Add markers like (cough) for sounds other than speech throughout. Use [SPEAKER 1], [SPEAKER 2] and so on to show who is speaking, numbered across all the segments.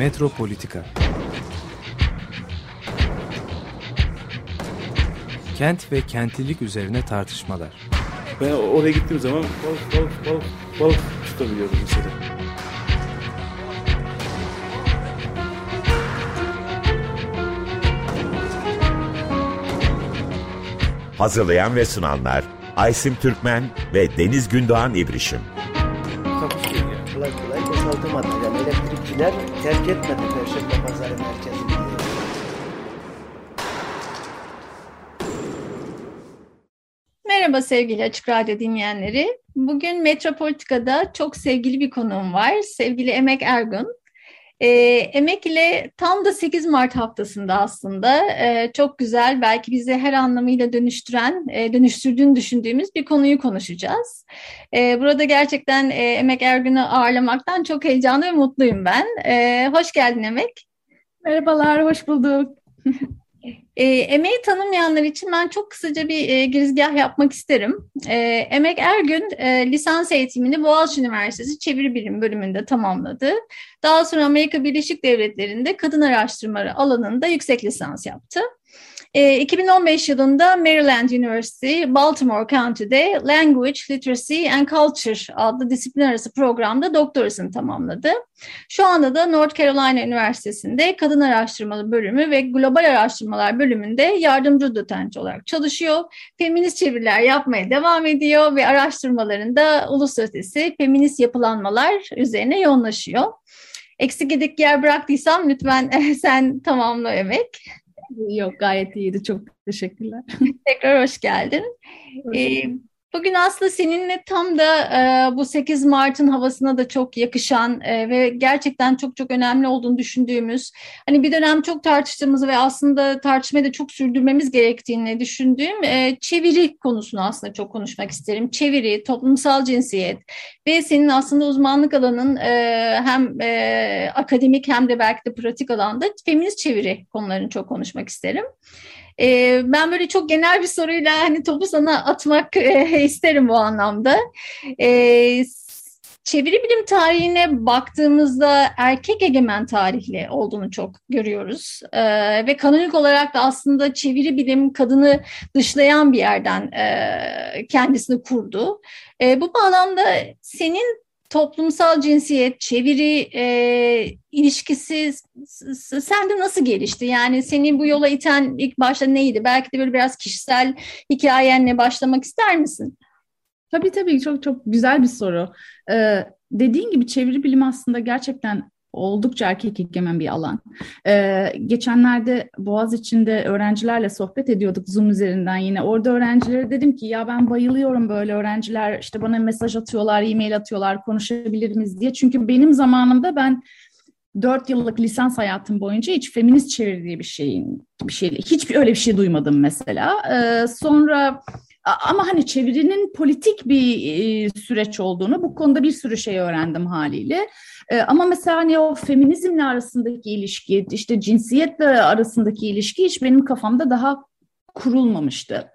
[SPEAKER 1] Metropolitika Kent ve kentlilik üzerine tartışmalar.
[SPEAKER 2] Ben oraya gittiğim zaman balık balık balık balık tutabiliyordum mesela.
[SPEAKER 3] Hazırlayan ve sunanlar Aysim Türkmen ve Deniz Gündoğan İbrişim.
[SPEAKER 4] Kolay kolay boşaltamadı. Yani elektrikçiler terk etmedi Perşembe Pazarı merkezini.
[SPEAKER 5] Merhaba sevgili Açık Radyo dinleyenleri. Bugün Metropolitika'da çok sevgili bir konuğum var. Sevgili Emek Ergun. E, Emek ile tam da 8 Mart haftasında aslında e, çok güzel belki bizi her anlamıyla dönüştüren, e, dönüştürdüğünü düşündüğümüz bir konuyu konuşacağız. E, burada gerçekten e, Emek Ergun'u ağırlamaktan çok heyecanlı ve mutluyum ben. E, hoş geldin Emek.
[SPEAKER 6] Merhabalar, hoş bulduk. (laughs)
[SPEAKER 5] E, emeği tanımayanlar için ben çok kısaca bir e, girizgah yapmak isterim. E, Emek Ergün e, lisans eğitimini Boğaziçi Üniversitesi Çeviri Bilim bölümünde tamamladı. Daha sonra Amerika Birleşik Devletleri'nde kadın araştırmaları alanında yüksek lisans yaptı. E, 2015 yılında Maryland University, Baltimore County'de Language, Literacy and Culture adlı disiplin arası programda doktorasını tamamladı. Şu anda da North Carolina Üniversitesi'nde Kadın Araştırmaları Bölümü ve Global Araştırmalar Bölümünde yardımcı doçent olarak çalışıyor. Feminist çeviriler yapmaya devam ediyor ve araştırmalarında uluslararası feminist yapılanmalar üzerine yoğunlaşıyor. Eksik edik yer bıraktıysam lütfen (laughs) sen tamamla Emek.
[SPEAKER 6] Yok gayet iyiydi. Çok teşekkürler.
[SPEAKER 5] Tekrar hoş geldin.
[SPEAKER 6] Hoş
[SPEAKER 5] ee, bugün aslında seninle tam da e, bu 8 Mart'ın havasına da çok yakışan e, ve gerçekten çok çok önemli olduğunu düşündüğümüz, hani bir dönem çok tartıştığımız ve aslında tartışmayı da çok sürdürmemiz gerektiğini düşündüğüm e, çeviri konusunu aslında çok konuşmak isterim. Çeviri, toplumsal cinsiyet ve senin aslında uzmanlık alanın e, hem e, akademik hem de belki de pratik alanda feminist çeviri konularını çok konuşmak isterim. E, ben böyle çok genel bir soruyla hani topu sana atmak e, (laughs) isterim bu anlamda. E, çeviri bilim tarihine baktığımızda erkek egemen tarihli olduğunu çok görüyoruz. Ee, ve kanonik olarak da aslında çeviri bilim kadını dışlayan bir yerden e, kendisini kurdu. E, bu bağlamda senin toplumsal cinsiyet, çeviri e, ilişkisi sende nasıl gelişti? Yani seni bu yola iten ilk başta neydi? Belki de böyle biraz kişisel hikayenle başlamak ister misin?
[SPEAKER 6] Tabii tabii çok çok güzel bir soru. Ee, dediğin gibi çeviri bilim aslında gerçekten oldukça erkek egemen bir alan. Ee, geçenlerde Boğaz içinde öğrencilerle sohbet ediyorduk Zoom üzerinden yine. Orada öğrencilere dedim ki ya ben bayılıyorum böyle öğrenciler işte bana mesaj atıyorlar, e-mail atıyorlar konuşabilir miyiz diye. Çünkü benim zamanımda ben dört yıllık lisans hayatım boyunca hiç feminist çeviri diye bir şeyin bir şey hiçbir öyle bir şey duymadım mesela. Ee, sonra ama hani çevirinin politik bir e, süreç olduğunu bu konuda bir sürü şey öğrendim haliyle. E, ama mesela hani o feminizmle arasındaki ilişki, işte cinsiyetle arasındaki ilişki hiç benim kafamda daha kurulmamıştı.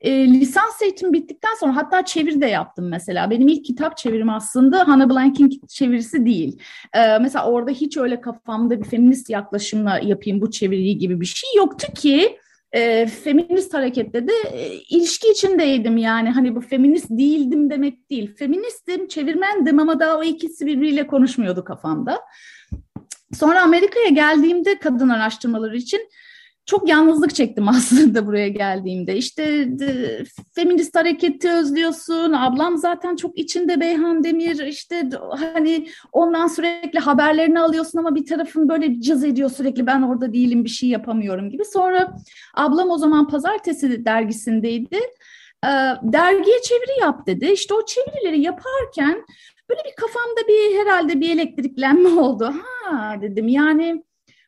[SPEAKER 6] E, lisans eğitimi bittikten sonra hatta çeviri de yaptım mesela. Benim ilk kitap çevirim aslında Hannah Blank'in çevirisi değil. E, mesela orada hiç öyle kafamda bir feminist yaklaşımla yapayım bu çeviriyi gibi bir şey yoktu ki e, feminist harekette de e, ilişki içindeydim yani hani bu feminist değildim demek değil. Feministim, çevirmendim ama daha o ikisi birbiriyle konuşmuyordu kafamda. Sonra Amerika'ya geldiğimde kadın araştırmaları için çok yalnızlık çektim (laughs) aslında buraya geldiğimde. İşte de, feminist hareketi özlüyorsun. Ablam zaten çok içinde Beyhan Demir. İşte hani ondan sürekli haberlerini alıyorsun ama bir tarafın böyle cız ediyor sürekli ben orada değilim bir şey yapamıyorum gibi. Sonra ablam o zaman Pazartesi dergisindeydi. Ee, dergiye çeviri yap dedi. İşte o çevirileri yaparken böyle bir kafamda bir herhalde bir elektriklenme (laughs) oldu. Ha dedim yani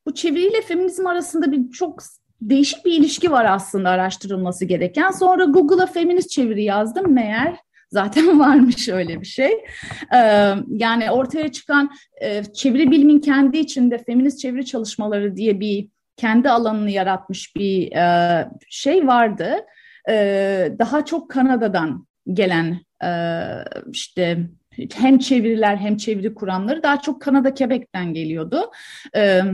[SPEAKER 6] bu çeviriyle feminizm arasında bir çok değişik bir ilişki var aslında araştırılması gereken. Sonra Google'a feminist çeviri yazdım meğer zaten (laughs) varmış öyle bir şey. Ee, yani ortaya çıkan e, çeviri bilimin kendi içinde feminist çeviri çalışmaları diye bir kendi alanını yaratmış bir e, şey vardı. E, daha çok Kanada'dan gelen e, işte hem çeviriler hem çeviri kuranları daha çok Kanada Quebec'ten geliyordu. Evet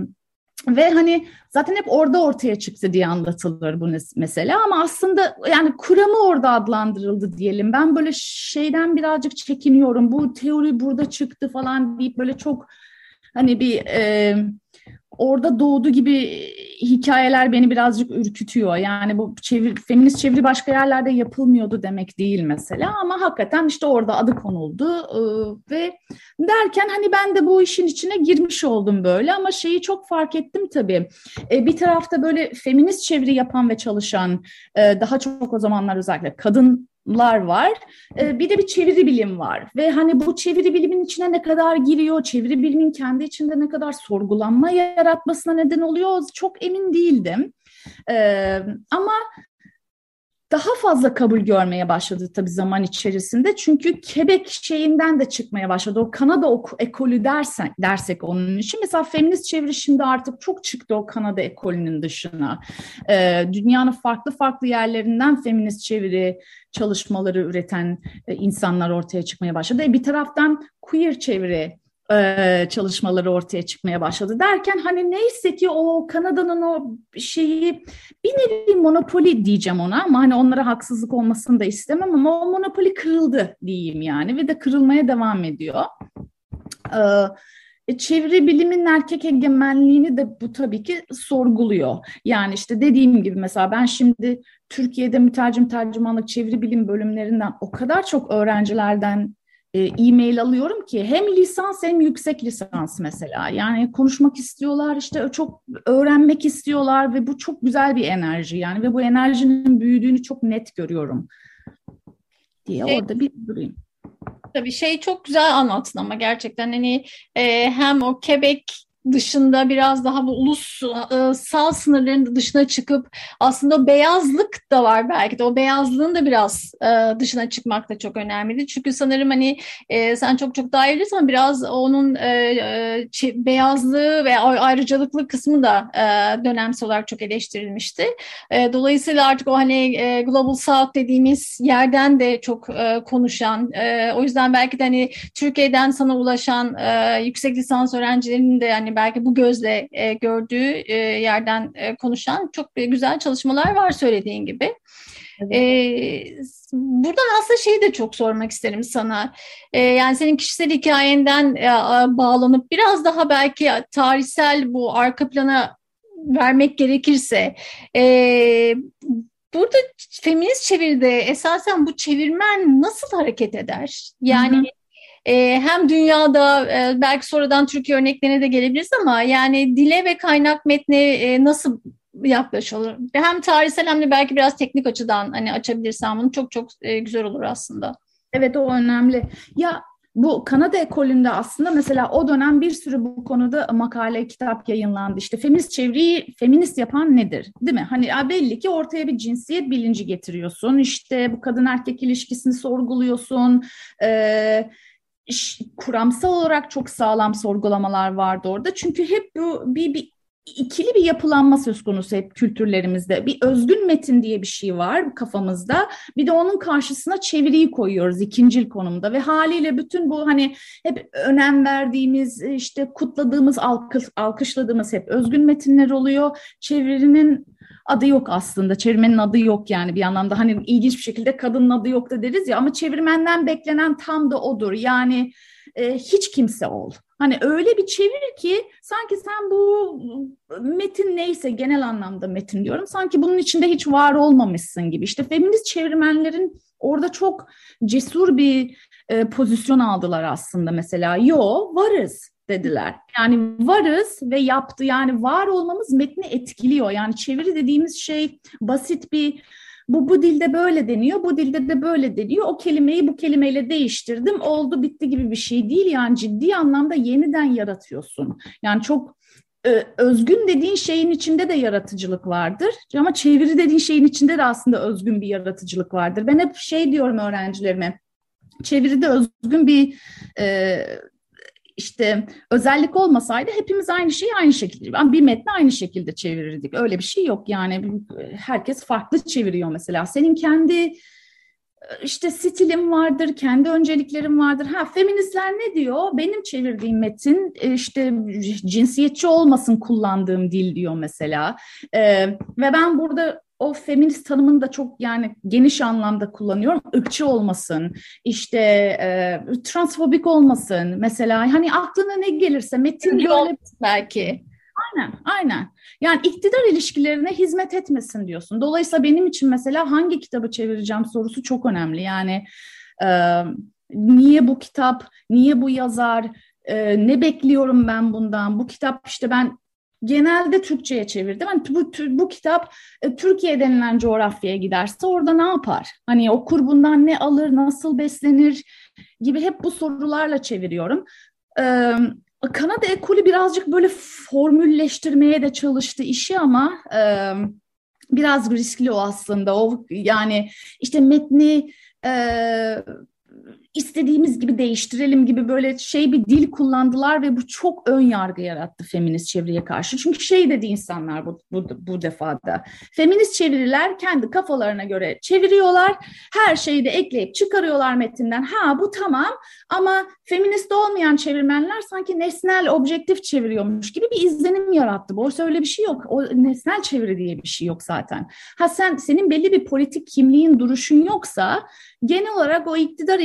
[SPEAKER 6] ve hani zaten hep orada ortaya çıktı diye anlatılır bu mesela ama aslında yani kuramı orada adlandırıldı diyelim. Ben böyle şeyden birazcık çekiniyorum. Bu teori burada çıktı falan deyip böyle çok hani bir e, orada doğdu gibi hikayeler beni birazcık ürkütüyor. Yani bu çevir, feminist çeviri başka yerlerde yapılmıyordu demek değil mesela ama hakikaten işte orada adı konuldu ee, ve derken hani ben de bu işin içine girmiş oldum böyle ama şeyi çok fark ettim tabii. Ee, bir tarafta böyle feminist çeviri yapan ve çalışan e, daha çok o zamanlar özellikle kadın lar var. Ee, bir de bir çeviri bilim var ve hani bu çeviri bilimin içine ne kadar giriyor, çeviri bilimin kendi içinde ne kadar sorgulanma yaratmasına neden oluyor çok emin değildim. Ee, ama daha fazla kabul görmeye başladı tabii zaman içerisinde. Çünkü Quebec şeyinden de çıkmaya başladı. O Kanada ekolü dersek, dersek onun için. Mesela feminist çeviri şimdi artık çok çıktı o Kanada ekolünün dışına. Ee, dünyanın farklı farklı yerlerinden feminist çeviri çalışmaları üreten e, insanlar ortaya çıkmaya başladı. E, bir taraftan queer çeviri e, çalışmaları ortaya çıkmaya başladı derken hani neyse ki o Kanada'nın o şeyi bir nevi monopoli diyeceğim ona ama hani onlara haksızlık olmasını da istemem ama o monopoli kırıldı diyeyim yani ve de kırılmaya devam ediyor. E, çevre bilimin erkek egemenliğini de bu tabii ki sorguluyor. Yani işte dediğim gibi mesela ben şimdi Türkiye'de mütercim tercümanlık çeviri bilim bölümlerinden o kadar çok öğrencilerden e-mail alıyorum ki hem lisans hem yüksek lisans mesela. Yani konuşmak istiyorlar işte çok öğrenmek istiyorlar ve bu çok güzel bir enerji yani ve bu enerjinin büyüdüğünü çok net görüyorum diye şey, orada bir durayım.
[SPEAKER 5] Tabii şey çok güzel anlattın ama gerçekten hani e, hem o Quebec dışında biraz daha bu ulusal sınırların dışına çıkıp aslında beyazlık da var belki de o beyazlığın da biraz e, dışına çıkmak da çok önemliydi. Çünkü sanırım hani e, sen çok çok daha bilirsen biraz onun e, beyazlığı ve ayrıcalıklı kısmı da dönemsel olarak çok eleştirilmişti. Dolayısıyla artık o hani Global South dediğimiz yerden de çok konuşan o yüzden belki de hani Türkiye'den sana ulaşan yüksek lisans öğrencilerinin de yani belki bu gözle e, gördüğü e, yerden e, konuşan çok güzel çalışmalar var söylediğin gibi. Evet. E, buradan aslında şeyi de çok sormak isterim sana. E, yani senin kişisel hikayenden e, bağlanıp biraz daha belki tarihsel bu arka plana vermek gerekirse e, burada feminist çeviride esasen bu çevirmen nasıl hareket eder? Yani hı e, hem dünyada e, belki sonradan Türkiye örneklerine de gelebiliriz ama yani dile ve kaynak metne nasıl yaklaşılır? Hem tarihsel hem de belki biraz teknik açıdan hani açabilirsem bunu çok çok e, güzel olur aslında.
[SPEAKER 6] Evet o önemli. Ya bu Kanada ekolünde aslında mesela o dönem bir sürü bu konuda makale, kitap yayınlandı. İşte feminist çevreyi feminist yapan nedir? Değil mi? Hani belli ki ortaya bir cinsiyet bilinci getiriyorsun. İşte bu kadın erkek ilişkisini sorguluyorsun. Ee, kuramsal olarak çok sağlam sorgulamalar vardı orada. Çünkü hep bu bir, bir ikili bir yapılanma söz konusu hep kültürlerimizde. Bir özgün metin diye bir şey var kafamızda. Bir de onun karşısına çeviriyi koyuyoruz ikincil konumda ve haliyle bütün bu hani hep önem verdiğimiz işte kutladığımız alkış, alkışladığımız hep özgün metinler oluyor. Çevirinin adı yok aslında. Çevirmenin adı yok yani bir anlamda. Hani ilginç bir şekilde kadının adı yok da deriz ya ama çevirmenden beklenen tam da odur. Yani e, hiç kimse ol. Hani öyle bir çevir ki sanki sen bu metin neyse genel anlamda metin diyorum. Sanki bunun içinde hiç var olmamışsın gibi. İşte feminist çevirmenlerin orada çok cesur bir e, pozisyon aldılar aslında mesela. Yo varız dediler. Yani varız ve yaptı yani var olmamız metni etkiliyor. Yani çeviri dediğimiz şey basit bir bu bu dilde böyle deniyor, bu dilde de böyle deniyor. O kelimeyi bu kelimeyle değiştirdim, oldu bitti gibi bir şey değil. Yani ciddi anlamda yeniden yaratıyorsun. Yani çok e, özgün dediğin şeyin içinde de yaratıcılık vardır. Ama çeviri dediğin şeyin içinde de aslında özgün bir yaratıcılık vardır. Ben hep şey diyorum öğrencilerime, çeviride özgün bir e, işte özellik olmasaydı hepimiz aynı şeyi aynı şekilde, bir metni aynı şekilde çevirirdik. Öyle bir şey yok yani herkes farklı çeviriyor mesela. Senin kendi işte stilim vardır, kendi önceliklerim vardır. Ha feministler ne diyor? Benim çevirdiğim metin e, işte cinsiyetçi olmasın kullandığım dil diyor mesela. Ee, ve ben burada o feminist tanımını da çok yani geniş anlamda kullanıyorum. Irkçı olmasın, işte e, transfobik olmasın mesela. Hani aklına ne gelirse metin böyle
[SPEAKER 5] belki.
[SPEAKER 6] Aynen, aynen. Yani iktidar ilişkilerine hizmet etmesin diyorsun. Dolayısıyla benim için mesela hangi kitabı çevireceğim sorusu çok önemli. Yani e, niye bu kitap, niye bu yazar, e, ne bekliyorum ben bundan? Bu kitap işte ben genelde Türkçe'ye çevirdim. Hani bu, bu kitap e, Türkiye denilen coğrafyaya giderse orada ne yapar? Hani okur bundan ne alır, nasıl beslenir gibi hep bu sorularla çeviriyorum. Ee, Kanada ekolü birazcık böyle formülleştirmeye de çalıştı işi ama e, biraz riskli o aslında. O yani işte metni e, istediğimiz gibi değiştirelim gibi böyle şey bir dil kullandılar ve bu çok ön yargı yarattı feminist çeviriye karşı. Çünkü şey dedi insanlar bu, bu, bu defada. Feminist çeviriler kendi kafalarına göre çeviriyorlar. Her şeyi de ekleyip çıkarıyorlar metinden. Ha bu tamam ama feminist olmayan çevirmenler sanki nesnel objektif çeviriyormuş gibi bir izlenim yarattı. Bu öyle bir şey yok. O nesnel çeviri diye bir şey yok zaten. Ha sen senin belli bir politik kimliğin, duruşun yoksa genel olarak o iktidar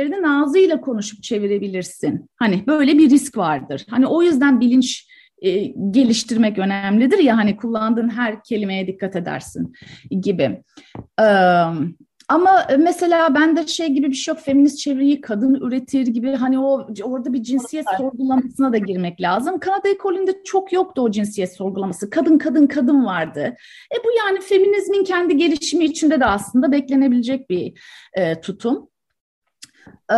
[SPEAKER 6] ilişkilerini ağzıyla konuşup çevirebilirsin. Hani böyle bir risk vardır. Hani o yüzden bilinç e, geliştirmek önemlidir ya hani kullandığın her kelimeye dikkat edersin gibi. Ee, ama mesela ben de şey gibi bir şey yok, feminist çevreyi kadın üretir gibi hani o orada bir cinsiyet sorgulamasına da girmek lazım. Kanada ekolünde çok yoktu o cinsiyet sorgulaması. Kadın kadın kadın vardı. E bu yani feminizmin kendi gelişimi içinde de aslında beklenebilecek bir e, tutum. E,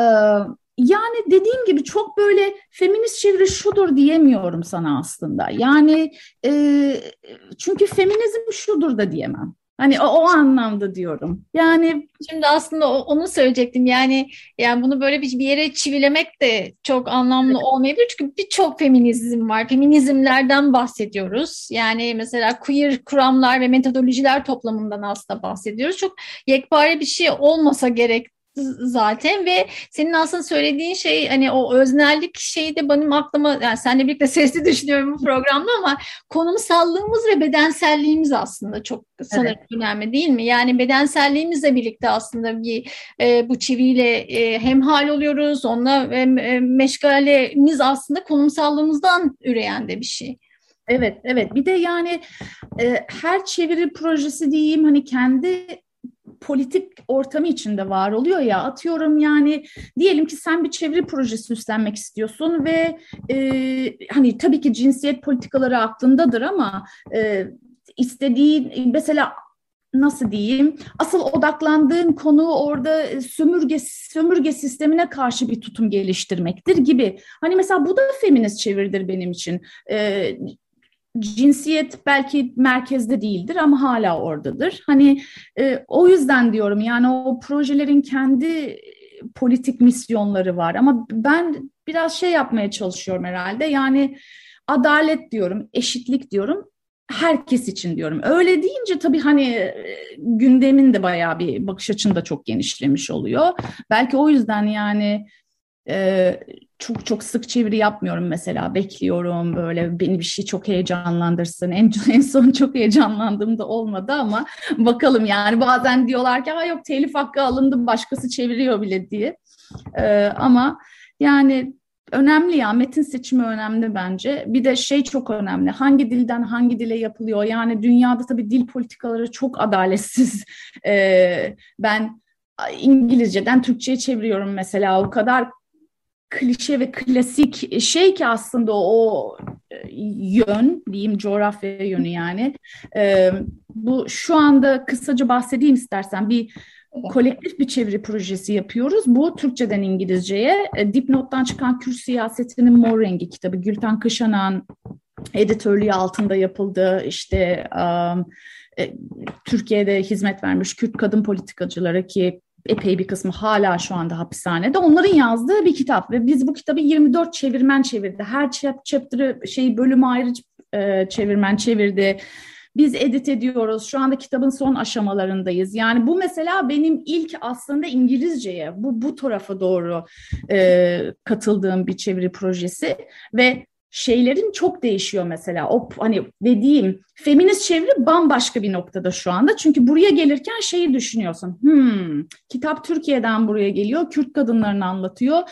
[SPEAKER 6] yani dediğim gibi çok böyle feminist çeviri şudur diyemiyorum sana aslında. Yani e, çünkü feminizm şudur da diyemem. Hani o, o anlamda diyorum. Yani
[SPEAKER 5] şimdi aslında onu söyleyecektim. Yani yani bunu böyle bir, bir yere çivilemek de çok anlamlı olmayabilir. Çünkü birçok feminizm var. Feminizmlerden bahsediyoruz. Yani mesela queer kuramlar ve metodolojiler toplamından aslında bahsediyoruz. Çok yekpare bir şey olmasa gerek zaten ve senin aslında söylediğin şey hani o öznellik şeyi de benim aklıma yani seninle birlikte (laughs) sesli düşünüyorum bu programda ama konumsallığımız ve bedenselliğimiz aslında çok sanırım evet. önemli değil mi? Yani bedenselliğimizle birlikte aslında bir e, bu çiviyle e, hemhal oluyoruz. Onunla e, e, meşgalemiz aslında konumsallığımızdan üreyen de bir şey.
[SPEAKER 6] Evet, evet. Bir de yani e, her çeviri projesi diyeyim hani kendi politik ortamı içinde var oluyor ya atıyorum yani diyelim ki sen bir çeviri projesi üstlenmek istiyorsun ve e, hani tabii ki cinsiyet politikaları aklındadır ama e, istediğin mesela nasıl diyeyim asıl odaklandığın konu orada sömürge sömürge sistemine karşı bir tutum geliştirmektir gibi. Hani mesela bu da feminist çeviridir benim için. Ee, cinsiyet belki merkezde değildir ama hala oradadır. Hani e, o yüzden diyorum yani o projelerin kendi politik misyonları var ama ben biraz şey yapmaya çalışıyorum herhalde yani adalet diyorum, eşitlik diyorum herkes için diyorum. Öyle deyince tabii hani e, gündemin de bayağı bir bakış açında çok genişlemiş oluyor. Belki o yüzden yani e, çok çok sık çeviri yapmıyorum mesela. Bekliyorum böyle beni bir şey çok heyecanlandırsın. En, (laughs) en son çok heyecanlandığım da olmadı ama bakalım yani bazen diyorlar ki ha yok telif hakkı alındı başkası çeviriyor bile diye. Ee, ama yani önemli ya metin seçimi önemli bence. Bir de şey çok önemli. Hangi dilden hangi dile yapılıyor? Yani dünyada tabii dil politikaları çok adaletsiz. (laughs) Ee, ben İngilizceden Türkçe'ye çeviriyorum mesela. O kadar klişe ve klasik şey ki aslında o e, yön diyeyim coğrafya yönü yani. E, bu şu anda kısaca bahsedeyim istersen bir kolektif bir çeviri projesi yapıyoruz. Bu Türkçeden İngilizceye e, dipnottan çıkan Kürt siyasetinin mor rengi kitabı Gülten Kışanan editörlüğü altında yapıldı. İşte um, e, Türkiye'de hizmet vermiş Kürt kadın politikacıları ki epey bir kısmı hala şu anda hapishanede. Onların yazdığı bir kitap ve biz bu kitabı 24 çevirmen çevirdi. Her chapter'ı şey bölümü ayrı e, çevirmen çevirdi. Biz edit ediyoruz. Şu anda kitabın son aşamalarındayız. Yani bu mesela benim ilk aslında İngilizceye bu bu tarafa doğru e, katıldığım bir çeviri projesi ve şeylerin çok değişiyor mesela. O hani dediğim feminist çeviri bambaşka bir noktada şu anda. Çünkü buraya gelirken şeyi düşünüyorsun. Hmm, kitap Türkiye'den buraya geliyor. Kürt kadınlarını anlatıyor.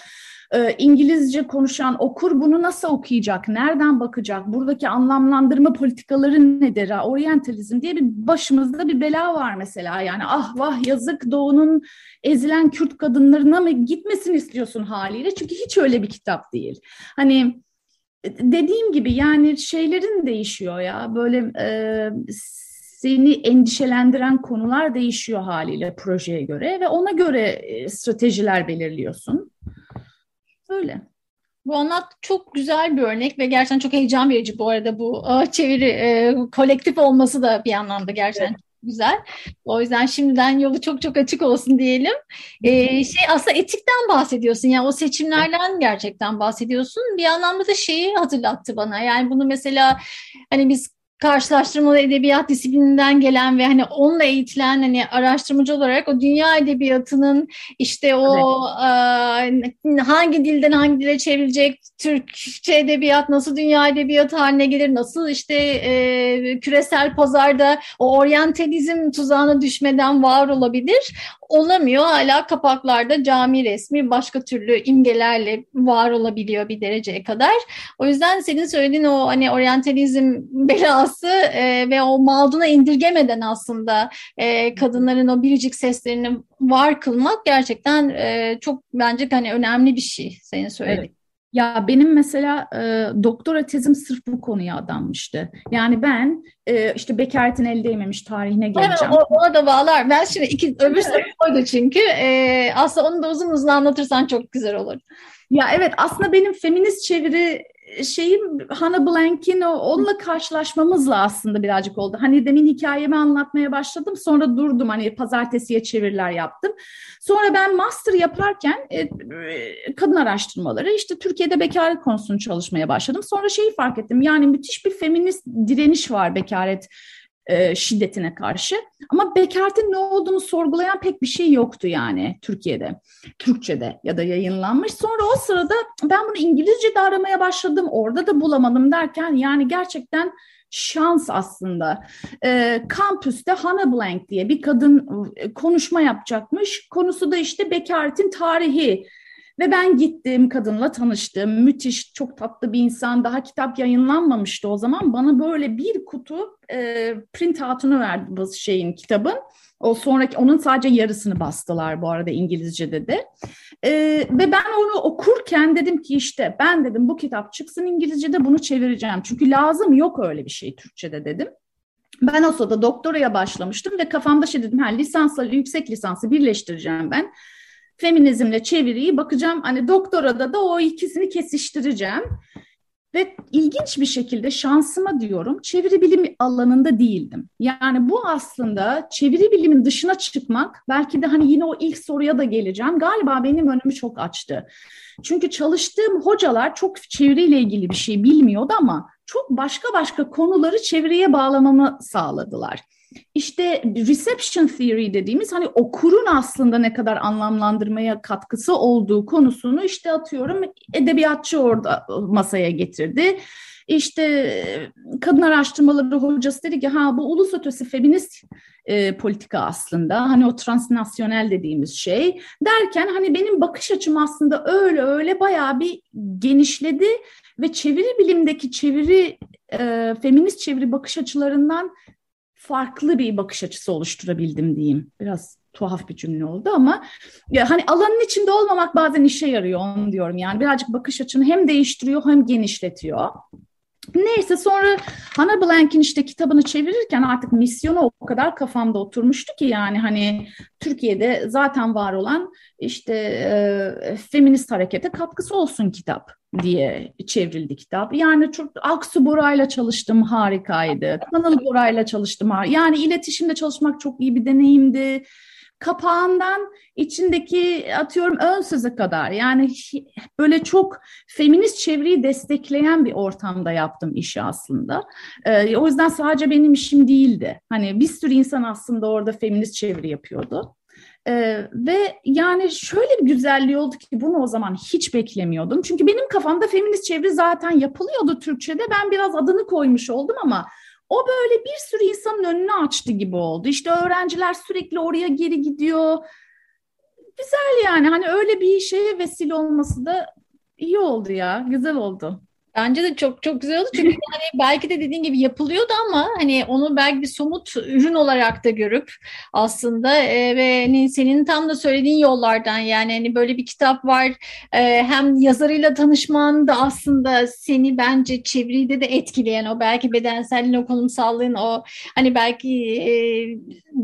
[SPEAKER 6] Ee, İngilizce konuşan okur bunu nasıl okuyacak? Nereden bakacak? Buradaki anlamlandırma politikaları nedir? Oryantalizm diye bir başımızda bir bela var mesela. Yani ah vah yazık Doğu'nun ezilen Kürt kadınlarına mı gitmesini istiyorsun haliyle? Çünkü hiç öyle bir kitap değil. Hani dediğim gibi yani şeylerin değişiyor ya böyle e, seni endişelendiren konular değişiyor haliyle projeye göre ve ona göre e, stratejiler belirliyorsun. Öyle.
[SPEAKER 5] Bu anlat çok güzel bir örnek ve gerçekten çok heyecan verici bu arada bu çeviri e, kolektif olması da bir anlamda gerçekten evet güzel. O yüzden şimdiden yolu çok çok açık olsun diyelim. Ee, şey aslında etikten bahsediyorsun. Yani o seçimlerden gerçekten bahsediyorsun. Bir anlamda da şeyi hatırlattı bana. Yani bunu mesela hani biz karşılaştırmalı edebiyat disiplininden gelen ve hani onunla eğitilen hani araştırmacı olarak o dünya edebiyatının işte o evet. e, hangi dilden hangi dile çevrilecek Türkçe edebiyat nasıl dünya edebiyatı haline gelir nasıl işte e, küresel pazarda o oryantalizm tuzağına düşmeden var olabilir olamıyor. Hala kapaklarda cami resmi başka türlü imgelerle var olabiliyor bir dereceye kadar. O yüzden senin söylediğin o hani oryantalizm (laughs) belası e, ve o mağduna indirgemeden aslında e, kadınların o biricik seslerini var kılmak gerçekten e, çok bence hani önemli bir şey senin söylediğin. Evet.
[SPEAKER 6] Ya benim mesela e, doktora tezim sırf bu konuya adanmıştı. Yani ben e, işte bekaretin el değmemiş tarihine geleceğim.
[SPEAKER 5] Evet, ona da bağlar. Ben şimdi iki, öbür soru koydu çünkü. E, aslında onu da uzun uzun anlatırsan çok güzel olur.
[SPEAKER 6] Ya evet aslında benim feminist çeviri şeyim Hannah Blank'in onunla karşılaşmamızla aslında birazcık oldu. Hani demin hikayemi anlatmaya başladım sonra durdum hani pazartesiye çeviriler yaptım. Sonra ben master yaparken e, kadın araştırmaları işte Türkiye'de bekaret konusunu çalışmaya başladım. Sonra şeyi fark ettim yani müthiş bir feminist direniş var bekaret e, şiddetine karşı. Ama bekaretin ne olduğunu sorgulayan pek bir şey yoktu yani Türkiye'de, Türkçe'de ya da yayınlanmış. Sonra o sırada ben bunu İngilizce'de aramaya başladım, orada da bulamadım derken yani gerçekten şans aslında. E, kampüste Hannah Blank diye bir kadın e, konuşma yapacakmış. Konusu da işte bekaretin tarihi ve ben gittim kadınla tanıştım. Müthiş, çok tatlı bir insan. Daha kitap yayınlanmamıştı o zaman. Bana böyle bir kutu e, print out'unu verdi bu şeyin kitabın. O sonraki onun sadece yarısını bastılar bu arada İngilizce'de de. E, ve ben onu okurken dedim ki işte ben dedim bu kitap çıksın İngilizce'de bunu çevireceğim. Çünkü lazım yok öyle bir şey Türkçe'de dedim. Ben o sırada doktoraya başlamıştım ve kafamda şey dedim, ha, lisansla yüksek lisansı birleştireceğim ben feminizmle çeviriyi bakacağım. Hani doktorada da o ikisini kesiştireceğim. Ve ilginç bir şekilde şansıma diyorum çeviri bilim alanında değildim. Yani bu aslında çeviri bilimin dışına çıkmak belki de hani yine o ilk soruya da geleceğim. Galiba benim önümü çok açtı. Çünkü çalıştığım hocalar çok çeviriyle ilgili bir şey bilmiyordu ama çok başka başka konuları çeviriye bağlamamı sağladılar. İşte reception theory dediğimiz hani okurun aslında ne kadar anlamlandırmaya katkısı olduğu konusunu işte atıyorum edebiyatçı orada masaya getirdi. İşte kadın araştırmaları hocası dedi ki ha bu ulus ötesi feminist e, politika aslında hani o transnasyonel dediğimiz şey derken hani benim bakış açım aslında öyle öyle bayağı bir genişledi ve çeviri bilimdeki çeviri e, feminist çeviri bakış açılarından farklı bir bakış açısı oluşturabildim diyeyim. Biraz tuhaf bir cümle oldu ama ya hani alanın içinde olmamak bazen işe yarıyor onu diyorum. Yani birazcık bakış açını hem değiştiriyor hem genişletiyor. Neyse sonra Hannah Blank'in işte kitabını çevirirken artık misyonu o kadar kafamda oturmuştu ki yani hani Türkiye'de zaten var olan işte e, feminist harekete katkısı olsun kitap. diye çevrildi kitap. Yani çok Aksu Bora'yla çalıştım harikaydı. Tanıl Bora'yla çalıştım. Yani iletişimde çalışmak çok iyi bir deneyimdi kapağından içindeki atıyorum ön söze kadar yani böyle çok feminist çevreyi destekleyen bir ortamda yaptım işi aslında. Ee, o yüzden sadece benim işim değildi. Hani bir sürü insan aslında orada feminist çeviri yapıyordu. Ee, ve yani şöyle bir güzelliği oldu ki bunu o zaman hiç beklemiyordum. Çünkü benim kafamda feminist çeviri zaten yapılıyordu Türkçe'de. Ben biraz adını koymuş oldum ama o böyle bir sürü insanın önünü açtı gibi oldu. İşte öğrenciler sürekli oraya geri gidiyor. Güzel yani hani öyle bir şeye vesile olması da iyi oldu ya. Güzel oldu.
[SPEAKER 5] Bence de çok çok güzel oldu. Çünkü yani (laughs) belki de dediğin gibi yapılıyordu ama hani onu belki bir somut ürün olarak da görüp aslında e, ve hani senin tam da söylediğin yollardan yani hani böyle bir kitap var e, hem yazarıyla tanışman da aslında seni bence çeviride de etkileyen o belki bedenselliğin o konumsallığın o hani belki e,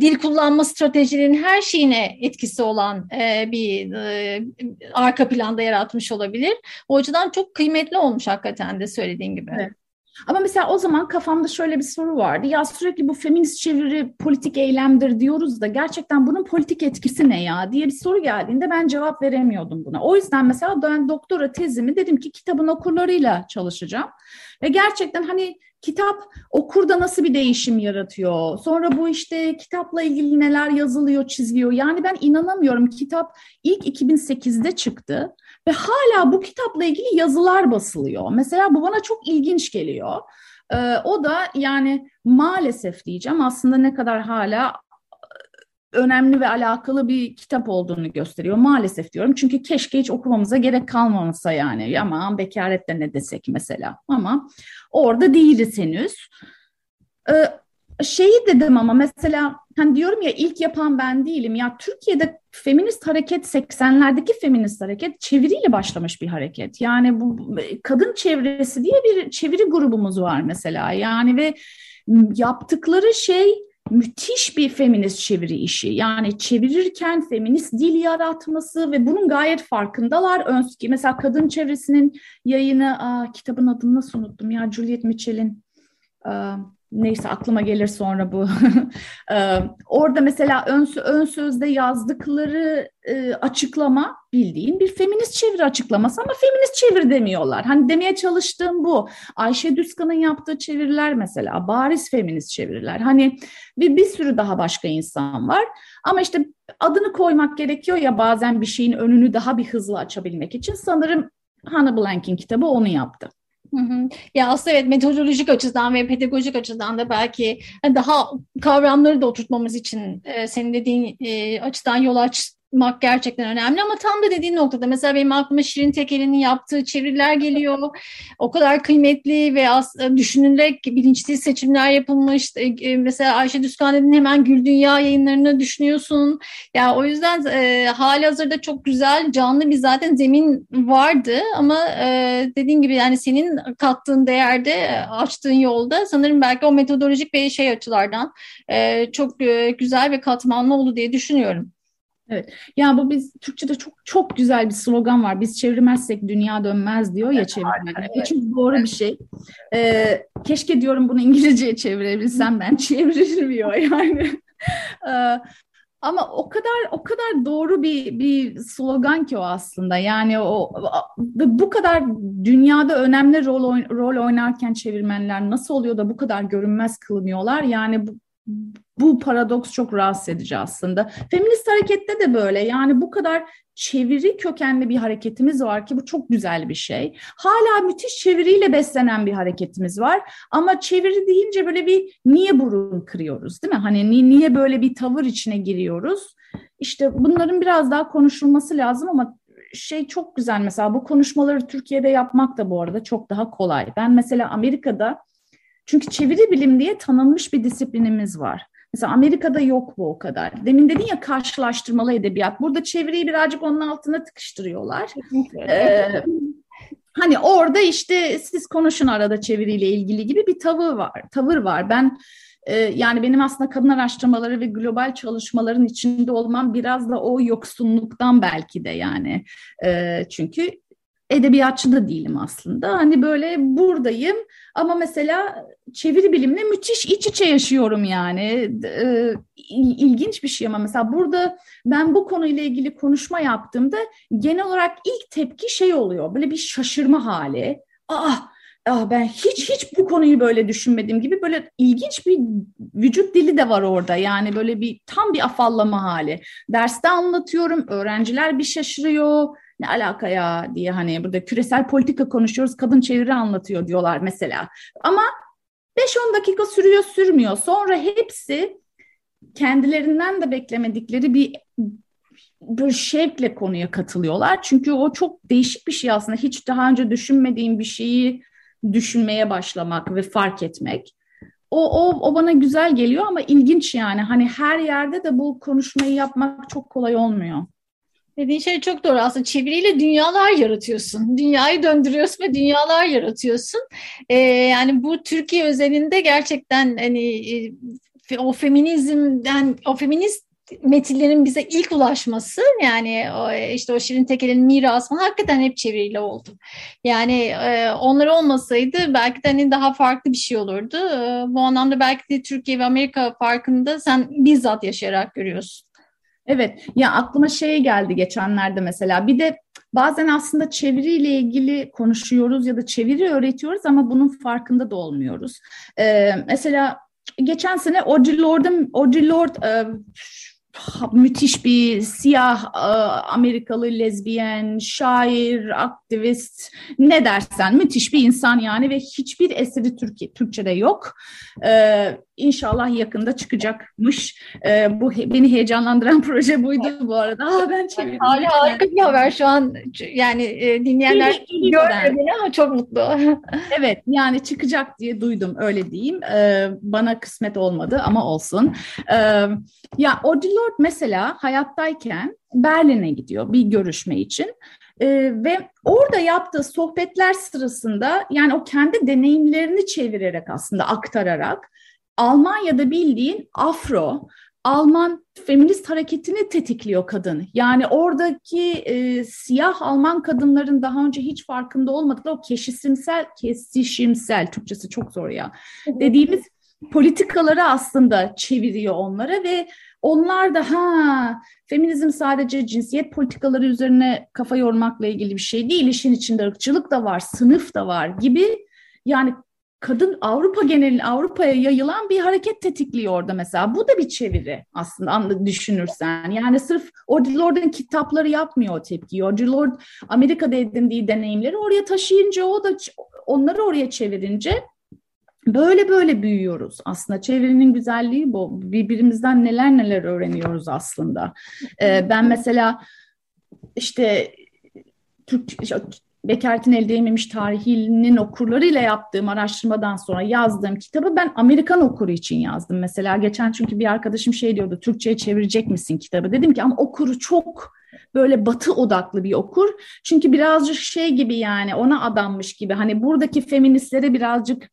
[SPEAKER 5] dil kullanma stratejilerinin her şeyine etkisi olan e, bir e, arka planda yaratmış olabilir. O açıdan çok kıymetli olmuş hakikaten de söylediğin gibi. Evet.
[SPEAKER 6] Ama mesela o zaman kafamda şöyle bir soru vardı. Ya sürekli bu feminist çeviri politik eylemdir diyoruz da gerçekten bunun politik etkisi ne ya diye bir soru geldiğinde ben cevap veremiyordum buna. O yüzden mesela ben doktora tezimi dedim ki kitabın okurlarıyla çalışacağım. Ve gerçekten hani kitap okurda nasıl bir değişim yaratıyor? Sonra bu işte kitapla ilgili neler yazılıyor, çiziliyor? Yani ben inanamıyorum. Kitap ilk 2008'de çıktı ve hala bu kitapla ilgili yazılar basılıyor. Mesela bu bana çok ilginç geliyor. Ee, o da yani maalesef diyeceğim aslında ne kadar hala önemli ve alakalı bir kitap olduğunu gösteriyor. Maalesef diyorum çünkü keşke hiç okumamıza gerek kalmamasa yani. Ama bekarette ne desek mesela. Ama orada değiliz henüz. Ee, şeyi dedim ama mesela hani diyorum ya ilk yapan ben değilim. Ya Türkiye'de feminist hareket 80'lerdeki feminist hareket çeviriyle başlamış bir hareket. Yani bu kadın çevresi diye bir çeviri grubumuz var mesela. Yani ve yaptıkları şey müthiş bir feminist çeviri işi. Yani çevirirken feminist dil yaratması ve bunun gayet farkındalar. Önski mesela kadın çevresinin yayını, aa, kitabın adını nasıl unuttum ya Juliet Mitchell'in neyse aklıma gelir sonra bu. (laughs) Ee, orada mesela ön, ön sözde yazdıkları e, açıklama bildiğin bir feminist çeviri açıklaması ama feminist çeviri demiyorlar. Hani demeye çalıştığım bu. Ayşe Düskan'ın yaptığı çeviriler mesela bariz feminist çeviriler. Hani bir, bir sürü daha başka insan var. Ama işte adını koymak gerekiyor ya bazen bir şeyin önünü daha bir hızlı açabilmek için. Sanırım Hannah Blank'in kitabı onu yaptı.
[SPEAKER 5] Ya aslında evet metodolojik açıdan ve pedagojik açıdan da belki daha kavramları da oturtmamız için senin dediğin açıdan yol aç yapmak gerçekten önemli ama tam da dediğin noktada mesela benim aklıma Şirin Tekel'in yaptığı çeviriler geliyor. (laughs) O kadar kıymetli ve e, düşünülerek bilinçli seçimler yapılmış. E, e, mesela Ayşe Düskan'ın hemen Gül Dünya yayınlarını düşünüyorsun. Ya yani o yüzden e, hali hazırda çok güzel canlı bir zaten zemin vardı ama e, dediğin gibi yani senin kattığın değerde açtığın yolda sanırım belki o metodolojik ve şey açılardan e, çok e, güzel ve katmanlı oldu diye düşünüyorum.
[SPEAKER 6] Evet. Yani bu biz Türkçe'de çok çok güzel bir slogan var. Biz çevirmezsek dünya dönmez diyor ya çevirmenler. Evet. Çok doğru bir şey. Ee, keşke diyorum bunu İngilizceye çevirebilsem ben çevrilmiyor (laughs) yani. ee, ama o kadar o kadar doğru bir bir slogan ki o aslında. Yani o bu kadar dünyada önemli rol rol oynarken çevirmenler nasıl oluyor da bu kadar görünmez kılınıyorlar? Yani bu, bu paradoks çok rahatsız edici aslında. Feminist harekette de böyle. Yani bu kadar çeviri kökenli bir hareketimiz var ki bu çok güzel bir şey. Hala müthiş çeviriyle beslenen bir hareketimiz var. Ama çeviri deyince böyle bir niye burun kırıyoruz değil mi? Hani niye böyle bir tavır içine giriyoruz? İşte bunların biraz daha konuşulması lazım ama şey çok güzel mesela bu konuşmaları Türkiye'de yapmak da bu arada çok daha kolay. Ben mesela Amerika'da çünkü çeviri bilim diye tanınmış bir disiplinimiz var. Mesela Amerika'da yok bu o kadar. Demin dedin ya karşılaştırmalı edebiyat. Burada çeviriyi birazcık onun altına tıkıştırıyorlar. Ee, hani orada işte siz konuşun arada çeviriyle ilgili gibi bir tavır var. Tavır var. Ben e, yani benim aslında kadın araştırmaları ve global çalışmaların içinde olmam biraz da o yoksunluktan belki de yani. E, çünkü edebiyatçı da değilim aslında. Hani böyle buradayım ama mesela çeviri bilimle müthiş iç içe yaşıyorum yani. E, ilginç bir şey ama mesela burada ben bu konuyla ilgili konuşma yaptığımda genel olarak ilk tepki şey oluyor. Böyle bir şaşırma hali. Ah ah ben hiç hiç bu konuyu böyle düşünmediğim gibi böyle ilginç bir vücut dili de var orada. Yani böyle bir tam bir afallama hali. Derste anlatıyorum, öğrenciler bir şaşırıyor. Ne alaka ya diye hani burada küresel politika konuşuyoruz, kadın çeviri anlatıyor diyorlar mesela. Ama 5-10 dakika sürüyor sürmüyor. Sonra hepsi kendilerinden de beklemedikleri bir bir şevkle konuya katılıyorlar. Çünkü o çok değişik bir şey aslında. Hiç daha önce düşünmediğim bir şeyi düşünmeye başlamak ve fark etmek. O, o, o bana güzel geliyor ama ilginç yani. Hani her yerde de bu konuşmayı yapmak çok kolay olmuyor.
[SPEAKER 5] Dediğin şey çok doğru aslında çeviriyle dünyalar yaratıyorsun. Dünyayı döndürüyorsun ve dünyalar yaratıyorsun. Ee, yani bu Türkiye özelinde gerçekten hani e, o feminizmden o feminist metinlerin bize ilk ulaşması yani işte o Şirin Tekel'in mirası falan hakikaten hep çeviriyle oldu. Yani e, onlar olmasaydı belki de hani daha farklı bir şey olurdu. E, bu anlamda belki de Türkiye ve Amerika farkında sen bizzat yaşayarak görüyorsun.
[SPEAKER 6] Evet ya aklıma şey geldi geçenlerde mesela bir de bazen aslında çeviriyle ilgili konuşuyoruz ya da çeviri öğretiyoruz ama bunun farkında da olmuyoruz. Ee, mesela geçen sene Audre Lorde'ın Audre Lorde e, müthiş bir siyah e, Amerikalı lezbiyen, şair, aktivist ne dersen müthiş bir insan yani ve hiçbir eseri Türkiye, Türkçe'de yok. Ee, İnşallah yakında çıkacakmış. Ee, bu he, beni heyecanlandıran (laughs) proje buydu bu arada. Aa, ben çevirdim.
[SPEAKER 5] Hala harika bir haber şu an yani e, dinleyenler görmedi ama çok mutlu. (laughs)
[SPEAKER 6] evet yani çıkacak diye duydum öyle diyeyim. Ee, bana kısmet olmadı ama olsun. Ee, ya Audre Lorde mesela hayattayken Berlin'e gidiyor bir görüşme için. Ee, ve orada yaptığı sohbetler sırasında yani o kendi deneyimlerini çevirerek aslında aktararak Almanya'da bildiğin Afro, Alman feminist hareketini tetikliyor kadın. Yani oradaki e, siyah Alman kadınların daha önce hiç farkında olmadıkları o kesişimsel, kesişimsel, Türkçesi çok zor ya, dediğimiz politikaları aslında çeviriyor onlara ve onlar da ha feminizm sadece cinsiyet politikaları üzerine kafa yormakla ilgili bir şey değil. İşin içinde ırkçılık da var, sınıf da var gibi yani kadın Avrupa genelin Avrupa'ya yayılan bir hareket tetikliyor orada mesela. Bu da bir çeviri aslında düşünürsen. Yani sırf Audre Lorde'ın kitapları yapmıyor o tepkiyi. Audre Lorde Amerika'da edindiği deneyimleri oraya taşıyınca o da onları oraya çevirince böyle böyle büyüyoruz aslında. Çevirinin güzelliği bu. Birbirimizden neler neler öğreniyoruz aslında. Ee, ben mesela işte Türk Bekert'in el değmemiş tarihinin okurlarıyla yaptığım araştırmadan sonra yazdığım kitabı ben Amerikan okuru için yazdım. Mesela geçen çünkü bir arkadaşım şey diyordu, Türkçe'ye çevirecek misin kitabı? Dedim ki ama okuru çok böyle batı odaklı bir okur. Çünkü birazcık şey gibi yani ona adanmış gibi. Hani buradaki feministlere birazcık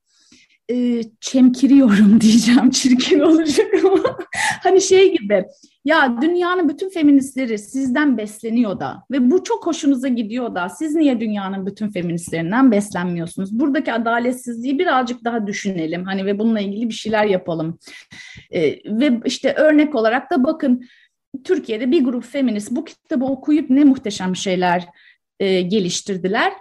[SPEAKER 6] e, çemkiriyorum (laughs) diyeceğim çirkin olacak ama hani şey gibi ya dünyanın bütün feministleri sizden besleniyor da ve bu çok hoşunuza gidiyor da siz niye dünyanın bütün feministlerinden beslenmiyorsunuz? Buradaki adaletsizliği birazcık daha düşünelim hani ve bununla ilgili bir şeyler yapalım. E, ve işte örnek olarak da bakın Türkiye'de bir grup feminist bu kitabı okuyup ne muhteşem şeyler e, geliştirdiler